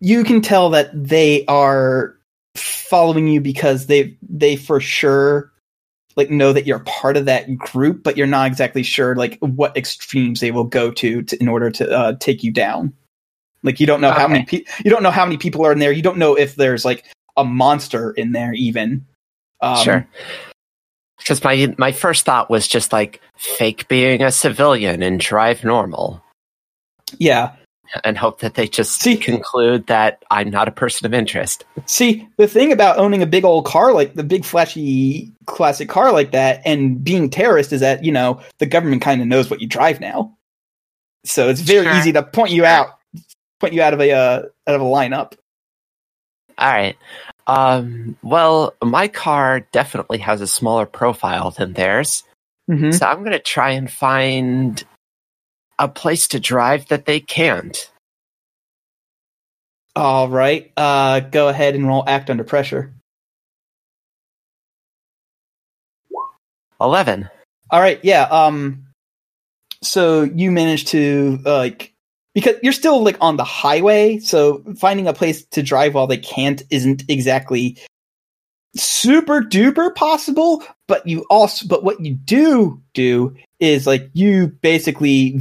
[SPEAKER 4] you can tell that they are following you because they they for sure like know that you're part of that group, but you're not exactly sure like what extremes they will go to, to in order to uh, take you down. Like you don't know how many pe- you don't know how many people are in there. You don't know if there's like a monster in there even. Um,
[SPEAKER 3] sure. Because my my first thought was just like fake being a civilian and drive normal,
[SPEAKER 4] Yeah.
[SPEAKER 3] and hope that they just
[SPEAKER 4] See-
[SPEAKER 3] conclude that I'm not a person of interest.
[SPEAKER 4] See, the thing about owning a big old car like the big flashy classic car like that and being terrorist is that, you know, the government kind of knows what you drive now. So it's very
[SPEAKER 3] Sure.
[SPEAKER 4] easy to point you out point you out of a uh, out of a lineup.
[SPEAKER 3] All right. Um, well, my car definitely has a smaller profile than theirs,
[SPEAKER 4] Mm-hmm.
[SPEAKER 3] so I'm going to try and find a place to drive that they can't.
[SPEAKER 4] All right. Uh, go ahead and roll act under pressure.
[SPEAKER 3] 11.
[SPEAKER 4] All right. Yeah. Um. So you managed to uh, like because you're still like on the highway, so finding a place to drive while they can't isn't exactly super duper possible. But you also, but what you do do is like you basically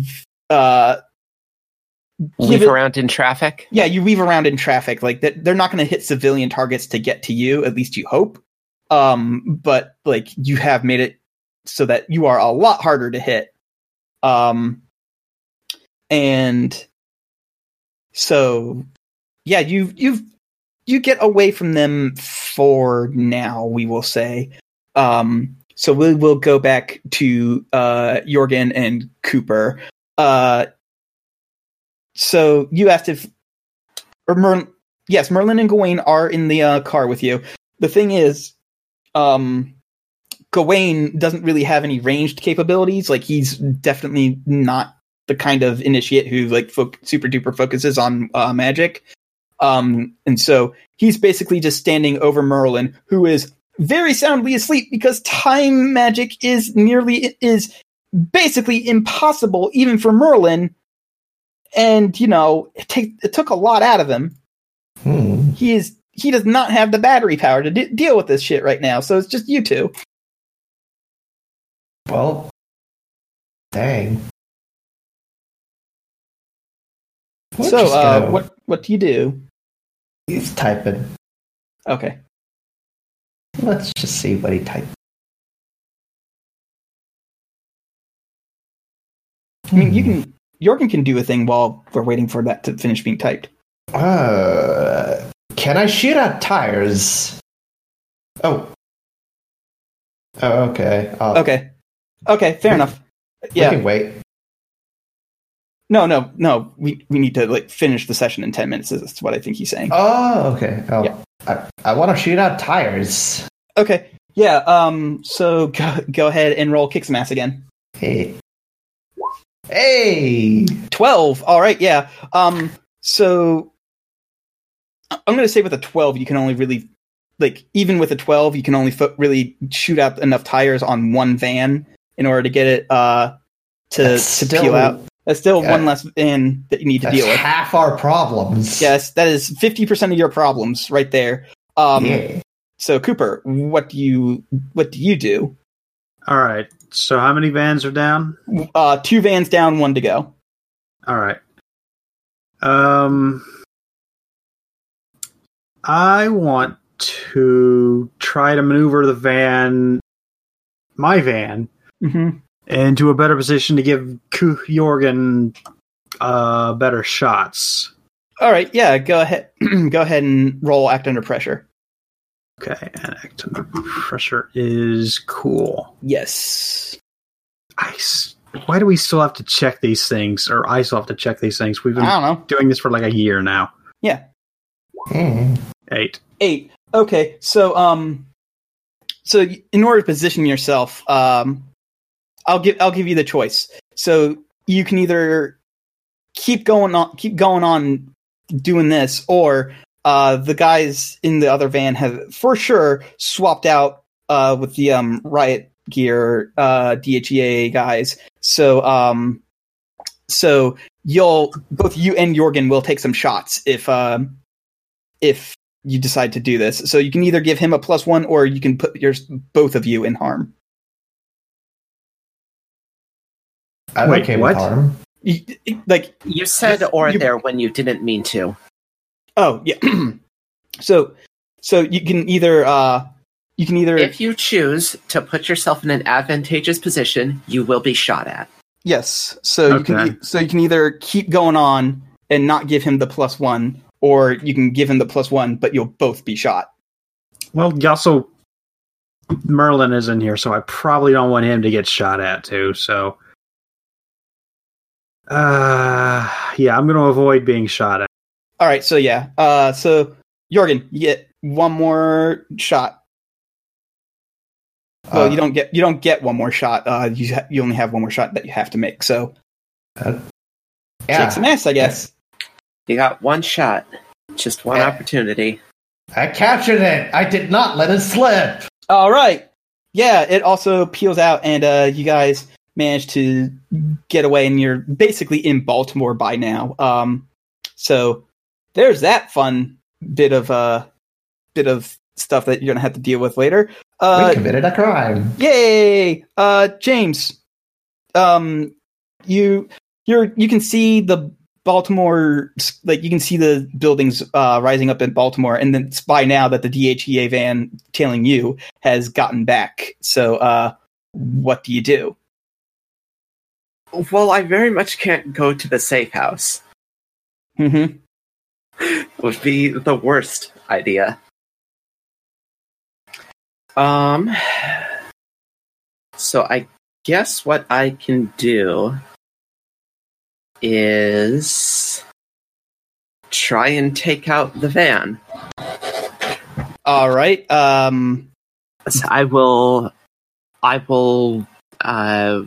[SPEAKER 4] uh
[SPEAKER 3] Leave
[SPEAKER 4] it-
[SPEAKER 3] around in traffic.
[SPEAKER 4] yeah, you weave around in traffic. Like that, they're not going to hit civilian targets to get to you. At least you hope. Um, but like you have made it so that you are a lot harder to hit. Um, and so yeah, you you've you get away from them for now. We will say. Um, so we will go back to uh Jorgen and Cooper. Uh, so you asked if or Mer- yes, Merlin and Gawain are in the uh, car with you. The thing is, um, Gawain doesn't really have any ranged capabilities. Like he's definitely not the kind of initiate who like fo- super duper focuses on uh, magic. Um, and so he's basically just standing over Merlin, who is very soundly asleep because time magic is nearly is basically impossible even for Merlin. And you know, it, take, it took a lot out of him
[SPEAKER 6] Hmm.
[SPEAKER 4] he is he does not have the battery power to de- deal with this shit right now. So it's just you two.
[SPEAKER 6] Well, dang. We'll
[SPEAKER 4] so uh, what what do you do?
[SPEAKER 6] He's typing.
[SPEAKER 4] Okay.
[SPEAKER 6] Let's just see what he typed.
[SPEAKER 4] I mean, you can Jorgen can do a thing while we're waiting for that to finish being typed.
[SPEAKER 6] Uh, can I shoot out tires? Oh. Oh, okay. I'll,
[SPEAKER 4] Okay. Okay, fair enough. Yeah.
[SPEAKER 6] wait.
[SPEAKER 4] No, no, no. We we need to like finish the session in ten minutes. Is what I think he's saying.
[SPEAKER 6] Oh, okay. Oh,
[SPEAKER 4] Yeah.
[SPEAKER 6] I, I want to shoot out tires.
[SPEAKER 4] Okay. Yeah. Um. So go go ahead and roll kick some ass again.
[SPEAKER 6] Hey. Hey.
[SPEAKER 4] 12 all right yeah um so i'm gonna say with a 12 you can only really like even with a 12 you can only fo- really shoot out enough tires on one van in order to get it uh to
[SPEAKER 6] That's
[SPEAKER 4] to
[SPEAKER 6] still-
[SPEAKER 4] peel out that's still
[SPEAKER 6] Yeah.
[SPEAKER 4] one less van that you need to
[SPEAKER 6] That's
[SPEAKER 4] deal with
[SPEAKER 6] half our problems.
[SPEAKER 4] yes that is 50% of your problems right there um
[SPEAKER 6] yeah.
[SPEAKER 4] so cooper what do you what do you do
[SPEAKER 5] All right. So how many vans are down?
[SPEAKER 4] uh two vans down one to go
[SPEAKER 5] All right. Um, I want to try to maneuver the van, my van,
[SPEAKER 4] mm-hmm.
[SPEAKER 5] Into a better position to give Ku- Jorgen uh, better shots.
[SPEAKER 4] all right yeah go ahead go ahead and roll act under pressure
[SPEAKER 5] Okay, and act under pressure is cool.
[SPEAKER 4] yes
[SPEAKER 5] I s- why do we still have to check these things, or I still have to check these things? We've been
[SPEAKER 4] i don't know
[SPEAKER 5] doing this for like a year now.
[SPEAKER 4] yeah
[SPEAKER 6] Hmm.
[SPEAKER 5] Eight.
[SPEAKER 4] eight okay so um so in order to position yourself um i'll give i'll give you the choice so you can either keep going on keep going on doing this or uh the guys in the other van have for sure swapped out uh with the um riot gear uh dhea guys so um so you'll both you and jorgen will take some shots if um if you decide to do this. So you can either give him a plus one, or you can put your both of you in harm.
[SPEAKER 6] I'm
[SPEAKER 5] Wait,
[SPEAKER 6] okay
[SPEAKER 5] what?
[SPEAKER 6] with harm.
[SPEAKER 4] You- like,
[SPEAKER 3] You said or
[SPEAKER 4] you-
[SPEAKER 3] there when you didn't mean to.
[SPEAKER 4] oh yeah. so, so you can either uh, you can either
[SPEAKER 3] If you choose to put yourself in an advantageous position, you will be shot at.
[SPEAKER 4] yes. So you can e- so you can either keep going on and not give him the plus one, or you can give him the plus one, but you'll both be shot.
[SPEAKER 5] Well, also Merlin is in here, so I probably don't want him to get shot at too. So, uh, yeah, I'm going to avoid being shot at.
[SPEAKER 4] All right. So yeah. Uh, so Jorgen, you get one more shot. Well,
[SPEAKER 6] Uh,
[SPEAKER 4] you don't get you don't get one more shot. Uh, you ha- you only have one more shot that you have to make. So
[SPEAKER 6] Uh,
[SPEAKER 4] take some
[SPEAKER 6] yeah,
[SPEAKER 4] ass, I guess.
[SPEAKER 3] You got one shot, just one
[SPEAKER 6] Yeah.
[SPEAKER 3] opportunity.
[SPEAKER 6] I captured it. I did not let it slip.
[SPEAKER 4] All right. Yeah, it also peels out, and uh, you guys manage to get away, and you're basically in Baltimore by now. Um, so there's that fun bit of uh, bit of stuff that you're gonna have to deal with later.
[SPEAKER 6] we
[SPEAKER 4] Uh,
[SPEAKER 6] committed a crime.
[SPEAKER 4] Yay! Uh, James, um, you you're you can see the Baltimore like you can see the buildings uh, rising up in Baltimore, and then it's by now that the DHEA van tailing you has gotten back. So, uh, what do you do?
[SPEAKER 3] Well, I very much can't go to the safe house.
[SPEAKER 4] Mm-hmm.
[SPEAKER 3] Would be the worst idea. Um. So I guess what I can do is try and take out the van.
[SPEAKER 4] All right. Um.
[SPEAKER 3] So I will. I will uh,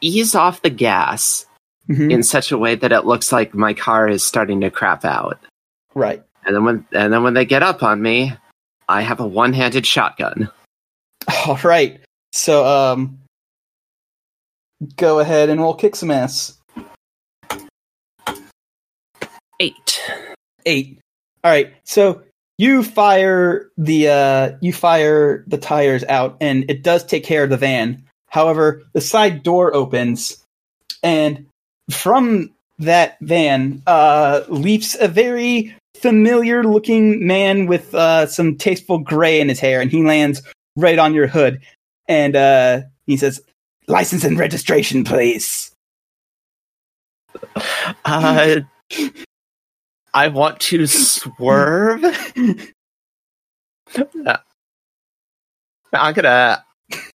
[SPEAKER 3] ease off the gas
[SPEAKER 4] mhm,
[SPEAKER 3] in such a way that it looks like my car is starting to crap out.
[SPEAKER 4] Right.
[SPEAKER 3] And then when and then when they get up on me, I have a one-handed shotgun.
[SPEAKER 4] All right. So, um, go ahead and roll kick some ass.
[SPEAKER 3] Eight.
[SPEAKER 4] eight. All right, so you fire the uh, you fire the tires out, and it does take care of the van. However, the side door opens, and from that van uh, leaps a very familiar-looking man with uh, some tasteful gray in his hair, and he lands right on your hood, and uh, he says, "License and registration, please."
[SPEAKER 3] Uh, I want to swerve. Uh, I'm gonna.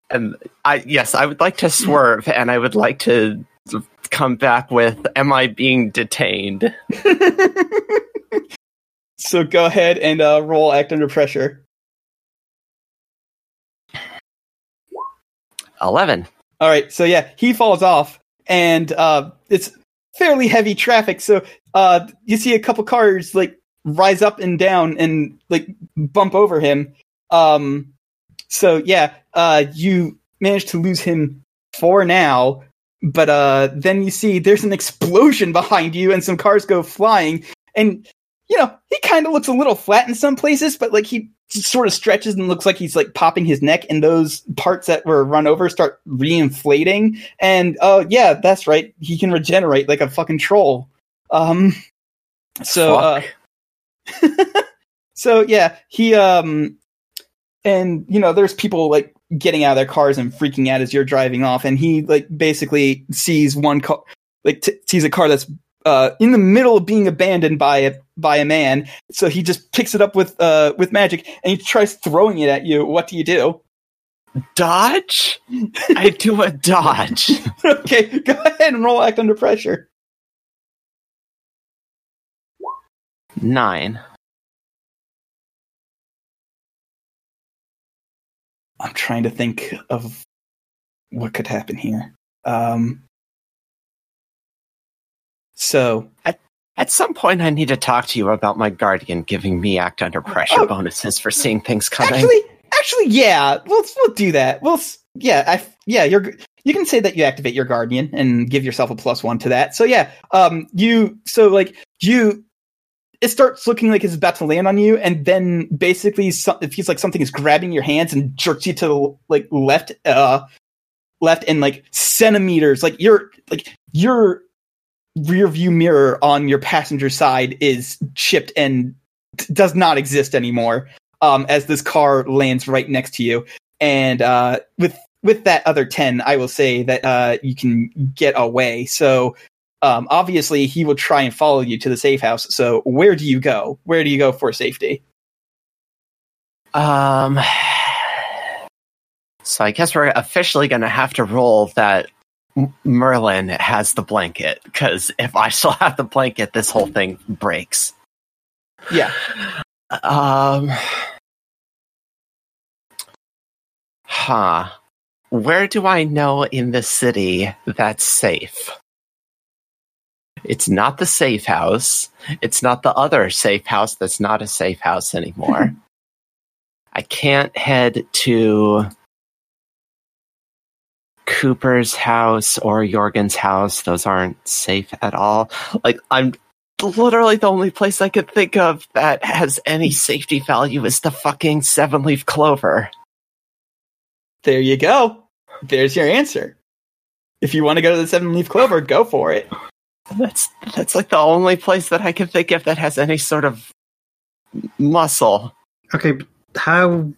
[SPEAKER 3] And I yes, I would like to swerve, and I would like to come back with "Am I being detained?"
[SPEAKER 4] so go ahead and uh, roll act under pressure.
[SPEAKER 3] Eleven.
[SPEAKER 4] All right, so yeah, he falls off, and uh, it's fairly heavy traffic. So uh, you see a couple cars like rise up and down and like bump over him. Um, so yeah, uh, you manage to lose him for now, but uh, then you see there's an explosion behind you, and some cars go flying, and you know he kind of looks a little flat in some places, but like he sort of stretches and looks like he's like popping his neck and those parts that were run over start reinflating. And oh yeah that's right. He can regenerate like a fucking troll. Um so uh so yeah he um and you know there's people like getting out of their cars and freaking out as you're driving off and he like basically sees one car like t- sees a car that's uh, in the middle of being abandoned by a by a man. So he just picks it up with uh, with magic and he tries throwing it at you. What do you do?
[SPEAKER 3] dodge. I do a dodge.
[SPEAKER 4] okay, go ahead and roll act under pressure.
[SPEAKER 3] Nine.
[SPEAKER 4] I'm trying to think of what could happen here. Um, so
[SPEAKER 3] At some point, I need to talk to you about my guardian giving me act under pressure
[SPEAKER 4] Oh.
[SPEAKER 3] bonuses for seeing things coming.
[SPEAKER 4] actually, actually, yeah, we'll we'll do that. We'll yeah, I yeah, you're you can say that you activate your guardian and give yourself a plus one to that. So yeah, um, you so like you. It starts looking like it's about to land on you, and then basically so, it feels like something is grabbing your hands and jerks you to the like left, uh, left and like centimeters. Like your like your rear view mirror on your passenger side is chipped and t- does not exist anymore um, as this car lands right next to you. And uh, with with that other ten, I will say that uh, you can get away. So um, obviously, he will try and follow you to the safe house. So where do you go? Where do you go for safety?
[SPEAKER 3] Um. So I guess we're officially going to have to roll that Merlin has the blanket because if I still have the blanket, this whole thing breaks.
[SPEAKER 4] Yeah.
[SPEAKER 3] Um. Huh. Where do I know in the city that's safe? It's not the safe house. It's not the other safe house that's not a safe house anymore. I can't head to Cooper's house or Jorgen's house. Those aren't safe at all. Like, I'm literally the only place I could think of that has any safety value is the fucking seven leaf clover.
[SPEAKER 4] There you go. There's your answer. If you want to go to the seven leaf clover, go for it.
[SPEAKER 3] That's that's like the only place that I can think of that has any sort of muscle.
[SPEAKER 5] Okay, but how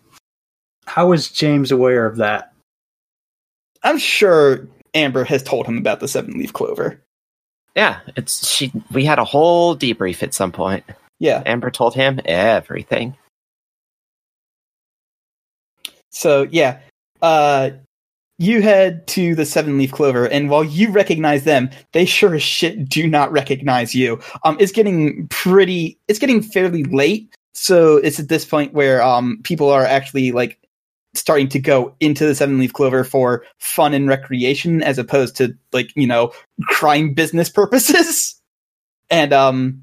[SPEAKER 5] how is James aware of that?
[SPEAKER 4] I'm sure Amber has told him about the seven leaf clover.
[SPEAKER 3] Yeah, it's she. We had a whole debrief at some point.
[SPEAKER 4] Yeah.
[SPEAKER 3] Amber told him everything.
[SPEAKER 4] So yeah, uh, you head to the seven leaf clover, and while you recognize them, they sure as shit do not recognize you. Um, it's getting pretty. It's getting fairly late, so it's at this point where um people are actually like starting to go into the seven leaf clover for fun and recreation as opposed to like you know crime business purposes and um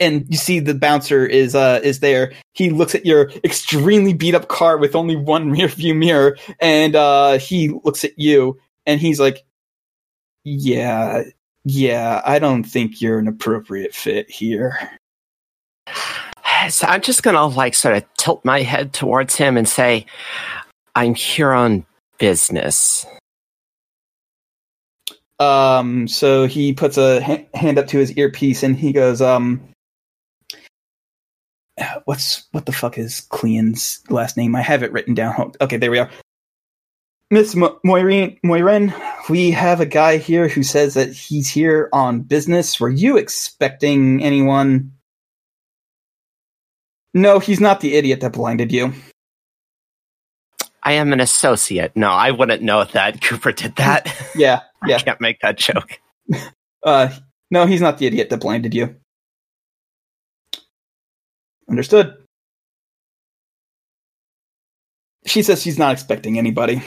[SPEAKER 4] and you see the bouncer is uh is there he looks at your extremely beat up car with only one rear view mirror and uh he looks at you and he's like yeah yeah i don't think you're an appropriate fit here
[SPEAKER 3] So I'm just gonna like sort of tilt my head towards him and say, "I'm here on business."
[SPEAKER 4] Um, so he puts a ha- hand up to his earpiece and he goes, um, what's, what the fuck is Clean's last name? I have it written down. Okay, there we are. Miss Mo- Moirine, Moiren, we have a guy here who says that he's here on business. Were you expecting anyone? No, he's not the idiot that blinded you.
[SPEAKER 3] I am an associate. No, I wouldn't know that Cooper did that.
[SPEAKER 4] Yeah,
[SPEAKER 3] I
[SPEAKER 4] yeah.
[SPEAKER 3] can't make that joke.
[SPEAKER 4] Uh, no, he's not the idiot that blinded you. Understood. She says she's not expecting anybody.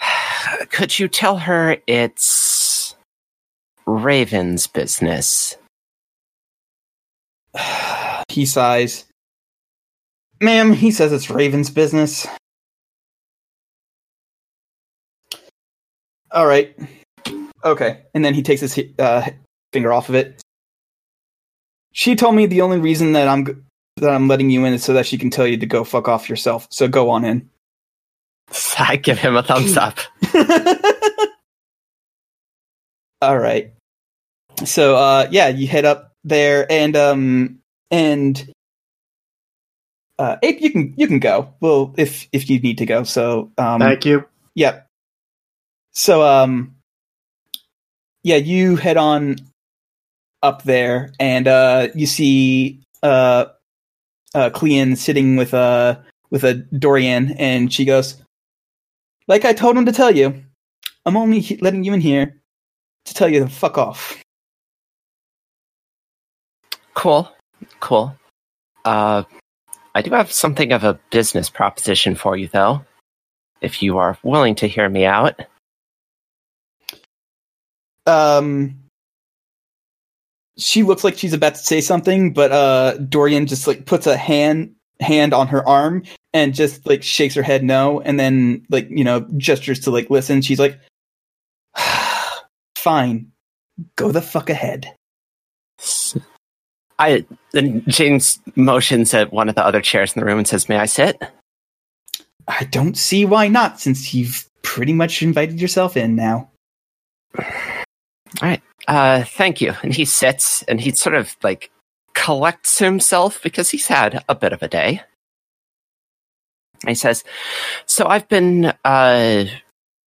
[SPEAKER 3] Could you tell her it's Raven's business?
[SPEAKER 4] he sighs. Ma'am, he says it's Raven's business. All right. Okay. And then he takes his uh, finger off of it. She told me the only reason that I'm that I'm letting you in is so that she can tell you to go fuck off yourself. So go on in.
[SPEAKER 3] I give him a thumbs up.
[SPEAKER 4] All right. So uh yeah, you head up there and um and uh Ape you can you can go. Well if if you need to go. So um
[SPEAKER 5] Thank you.
[SPEAKER 4] Yep. So um yeah, you head on up there and uh you see uh uh Clean sitting with uh with a Dorian and she goes like I told him to tell you. I'm only he- letting you in here to tell you to fuck off.
[SPEAKER 3] Cool. Cool. Uh, I do have something of a business proposition for you, though. If you are willing to hear me out.
[SPEAKER 4] Um she looks like she's about to say something, but uh Dorian just like puts a hand hand on her arm and just like shakes her head no and then like you know gestures to like listen. She's like fine go the fuck ahead.
[SPEAKER 3] I then James motions at one of the other chairs in the room and says, "May I sit?"
[SPEAKER 4] i don't see why not since you've pretty much invited yourself in now
[SPEAKER 3] Uh, thank you. And he sits and he sort of like collects himself because he's had a bit of a day. He says, So I've been uh,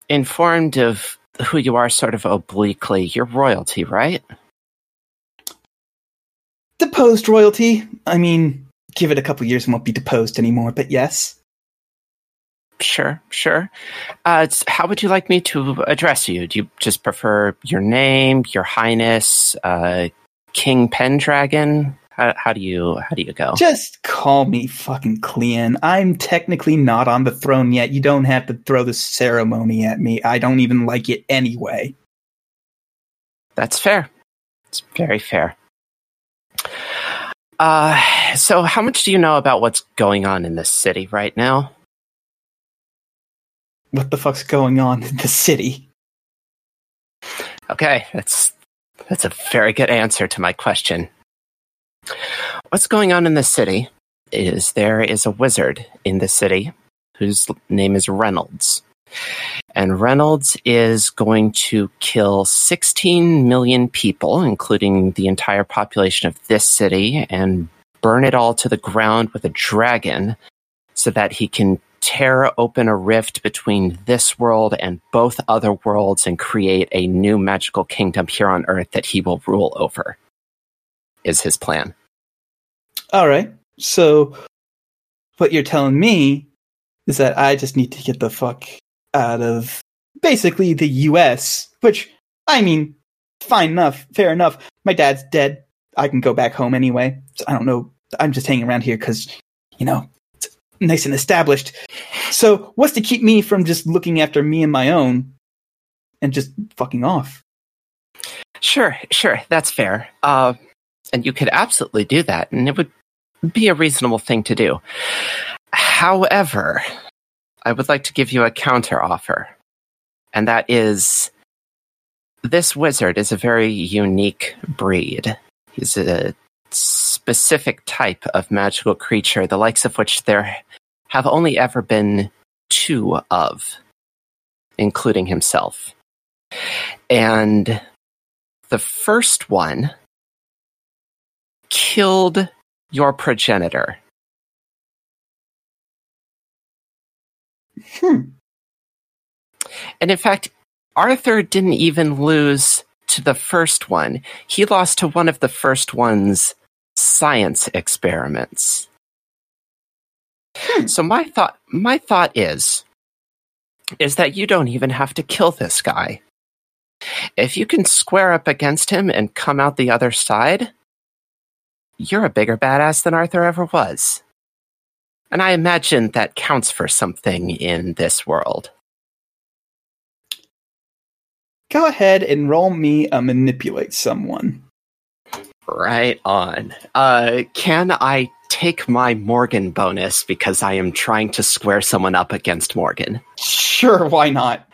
[SPEAKER 3] informed of who you are sort of obliquely. You're royalty, right?
[SPEAKER 4] deposed royalty i mean give it a couple years and won't be deposed anymore but yes
[SPEAKER 3] Sure, sure. Uh, how would you like me to address you? Do you just prefer your name, your highness, uh, King Pendragon? How, how do you how do you go?
[SPEAKER 4] Just call me fucking Clean. I'm technically not on the throne yet. You don't have to throw the ceremony at me. I don't even like it anyway.
[SPEAKER 3] That's fair. It's very fair. Uh, so how much do you know about what's going on in this city right now?
[SPEAKER 4] What the fuck's going on in the city?
[SPEAKER 3] Okay, that's that's a very good answer to my question. What's going on in the city is there is a wizard in the city whose name is Reynolds. And Reynolds is going to kill 16 million people, including the entire population of this city, and burn it all to the ground with a dragon so that he can tear open a rift between this world and both other worlds and create a new magical kingdom here on Earth that he will rule over, is his plan.
[SPEAKER 4] All right. So, what you're telling me is that I just need to get the fuck out of basically the U.S., which, I mean, fine enough, fair enough. My dad's dead. I can go back home anyway. So I don't know. I'm just hanging around here because, you know, nice and established. So, what's to keep me from just looking after me and my own and just fucking off?
[SPEAKER 3] Sure, sure, that's fair. Uh, and you could absolutely do that, and it would be a reasonable thing to do. However, I would like to give you a counter offer, and that is this wizard is a very unique breed. He's a specific type of magical creature, the likes of which there have only ever been two of, including himself. And the first one killed your progenitor.
[SPEAKER 4] Hmm.
[SPEAKER 3] And in fact, Arthur didn't even lose to the first one. He lost to one of the first one's science experiments. Hmm. So my thought my thought is is that you don't even have to kill this guy. If you can square up against him and come out the other side, you're a bigger badass than Arthur ever was. And I imagine that counts for something in this world.
[SPEAKER 4] Go ahead and roll me a manipulate someone.
[SPEAKER 3] Right on. Uh, can I take my Morgan bonus because I am trying to square someone up against Morgan?
[SPEAKER 4] Sure, why not?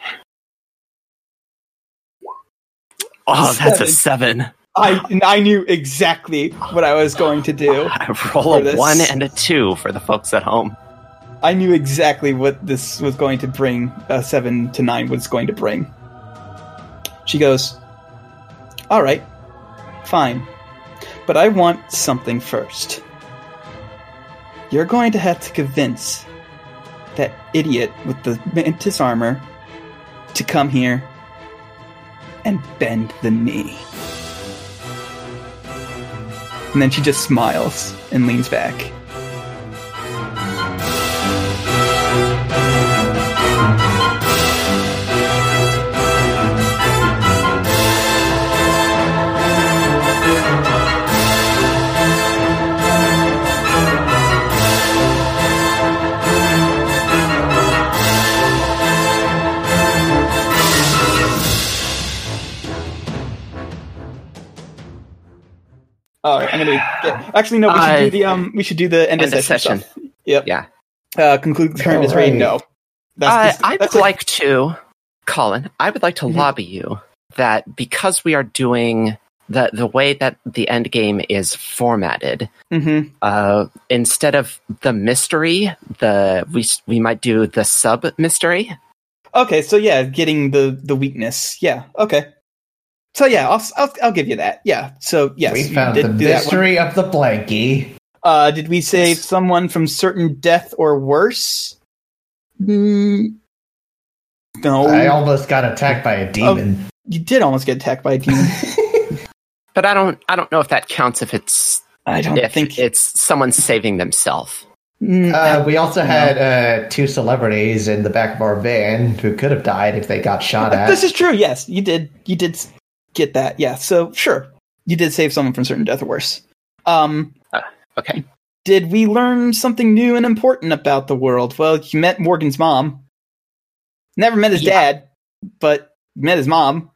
[SPEAKER 3] Oh, that's a seven.
[SPEAKER 4] I I knew exactly what I was going to do.
[SPEAKER 3] I roll a one and a two for the folks at home.
[SPEAKER 4] I knew exactly what this was going to bring. Uh, seven to nine was going to bring. She goes, "All right, fine, but I want something first. You're going to have to convince that idiot with the mantis armor to come here and bend the knee." And then she just smiles and leans back. All right, get, actually no. We should
[SPEAKER 3] Uh,
[SPEAKER 4] do the um. We should do the end,
[SPEAKER 3] end
[SPEAKER 4] of
[SPEAKER 3] of
[SPEAKER 4] session.
[SPEAKER 3] session.
[SPEAKER 4] Stuff. Yep.
[SPEAKER 3] Yeah.
[SPEAKER 4] Uh, conclude the current is ready.
[SPEAKER 6] Alright.
[SPEAKER 4] No.
[SPEAKER 3] Uh,
[SPEAKER 4] That's,
[SPEAKER 3] I would
[SPEAKER 4] it.
[SPEAKER 3] like to, Colin, I would like to
[SPEAKER 4] Mhm.
[SPEAKER 3] lobby you that because we are doing the, the way that the end game is formatted,
[SPEAKER 4] Mhm.
[SPEAKER 3] uh, instead of the mystery, the we we might do the sub mystery.
[SPEAKER 4] Okay, so yeah, getting the the weakness. Yeah. Okay. So yeah, I'll I'll, I'll give you that. Yeah. So yes,
[SPEAKER 6] we found
[SPEAKER 4] did
[SPEAKER 6] the
[SPEAKER 4] do that one.
[SPEAKER 6] mystery of the blankie.
[SPEAKER 4] Uh, did we save someone from certain death or worse? Mm, no.
[SPEAKER 6] I almost got attacked by a demon.
[SPEAKER 4] you did almost get attacked by a demon.
[SPEAKER 3] But I don't I don't know if that counts if it's
[SPEAKER 4] I don't
[SPEAKER 3] if
[SPEAKER 4] think
[SPEAKER 3] it's someone saving themselves.
[SPEAKER 4] Mm,
[SPEAKER 6] Uh, we also had uh, two celebrities in the back of our van who could have died if they got shot at.
[SPEAKER 4] This is true. Yes, you did. You did get that. Yeah. So sure, you did save someone from certain death or worse. Um,
[SPEAKER 3] Okay.
[SPEAKER 4] did we learn something new and important about the world? Well, you met Morgan's mom. Never met his
[SPEAKER 3] Yeah.
[SPEAKER 4] dad, but met his mom.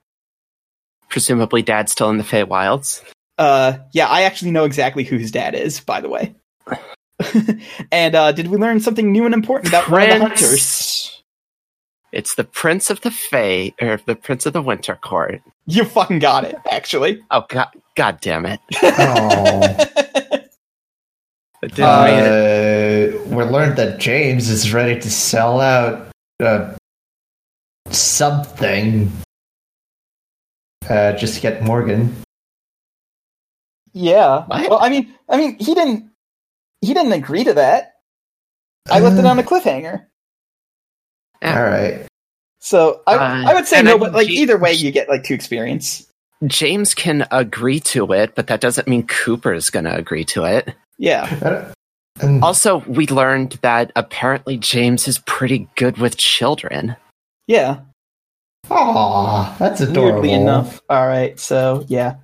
[SPEAKER 3] Presumably, Dad's still in the Feywilds.
[SPEAKER 4] Uh, yeah, I actually know exactly who his dad is, by the way. and uh, did we learn something new and important about one of the hunters?
[SPEAKER 3] It's the Prince of the Fey, or the Prince of the Winter Court.
[SPEAKER 4] You fucking got it, actually.
[SPEAKER 3] Oh god, god damn it!
[SPEAKER 6] Oh.
[SPEAKER 3] It didn't mean it.
[SPEAKER 6] Uh, we learned that James is ready to sell out uh, something uh, just to get Morgan.
[SPEAKER 4] yeah.
[SPEAKER 3] What?
[SPEAKER 4] Well, I mean, I mean, he didn't. He didn't agree to that. I left it on a cliffhanger.
[SPEAKER 3] Yeah.
[SPEAKER 6] All right.
[SPEAKER 4] So I,
[SPEAKER 3] Uh,
[SPEAKER 4] I would say no, but like
[SPEAKER 3] he-
[SPEAKER 4] either way, you get like two experience.
[SPEAKER 3] James can agree to it, but that doesn't mean Cooper is going to agree to it.
[SPEAKER 4] Yeah.
[SPEAKER 6] And
[SPEAKER 3] Also, we learned that apparently James is pretty good with children.
[SPEAKER 4] Yeah.
[SPEAKER 6] Aw, that's adorable.
[SPEAKER 4] Weirdly enough. All right. So yeah.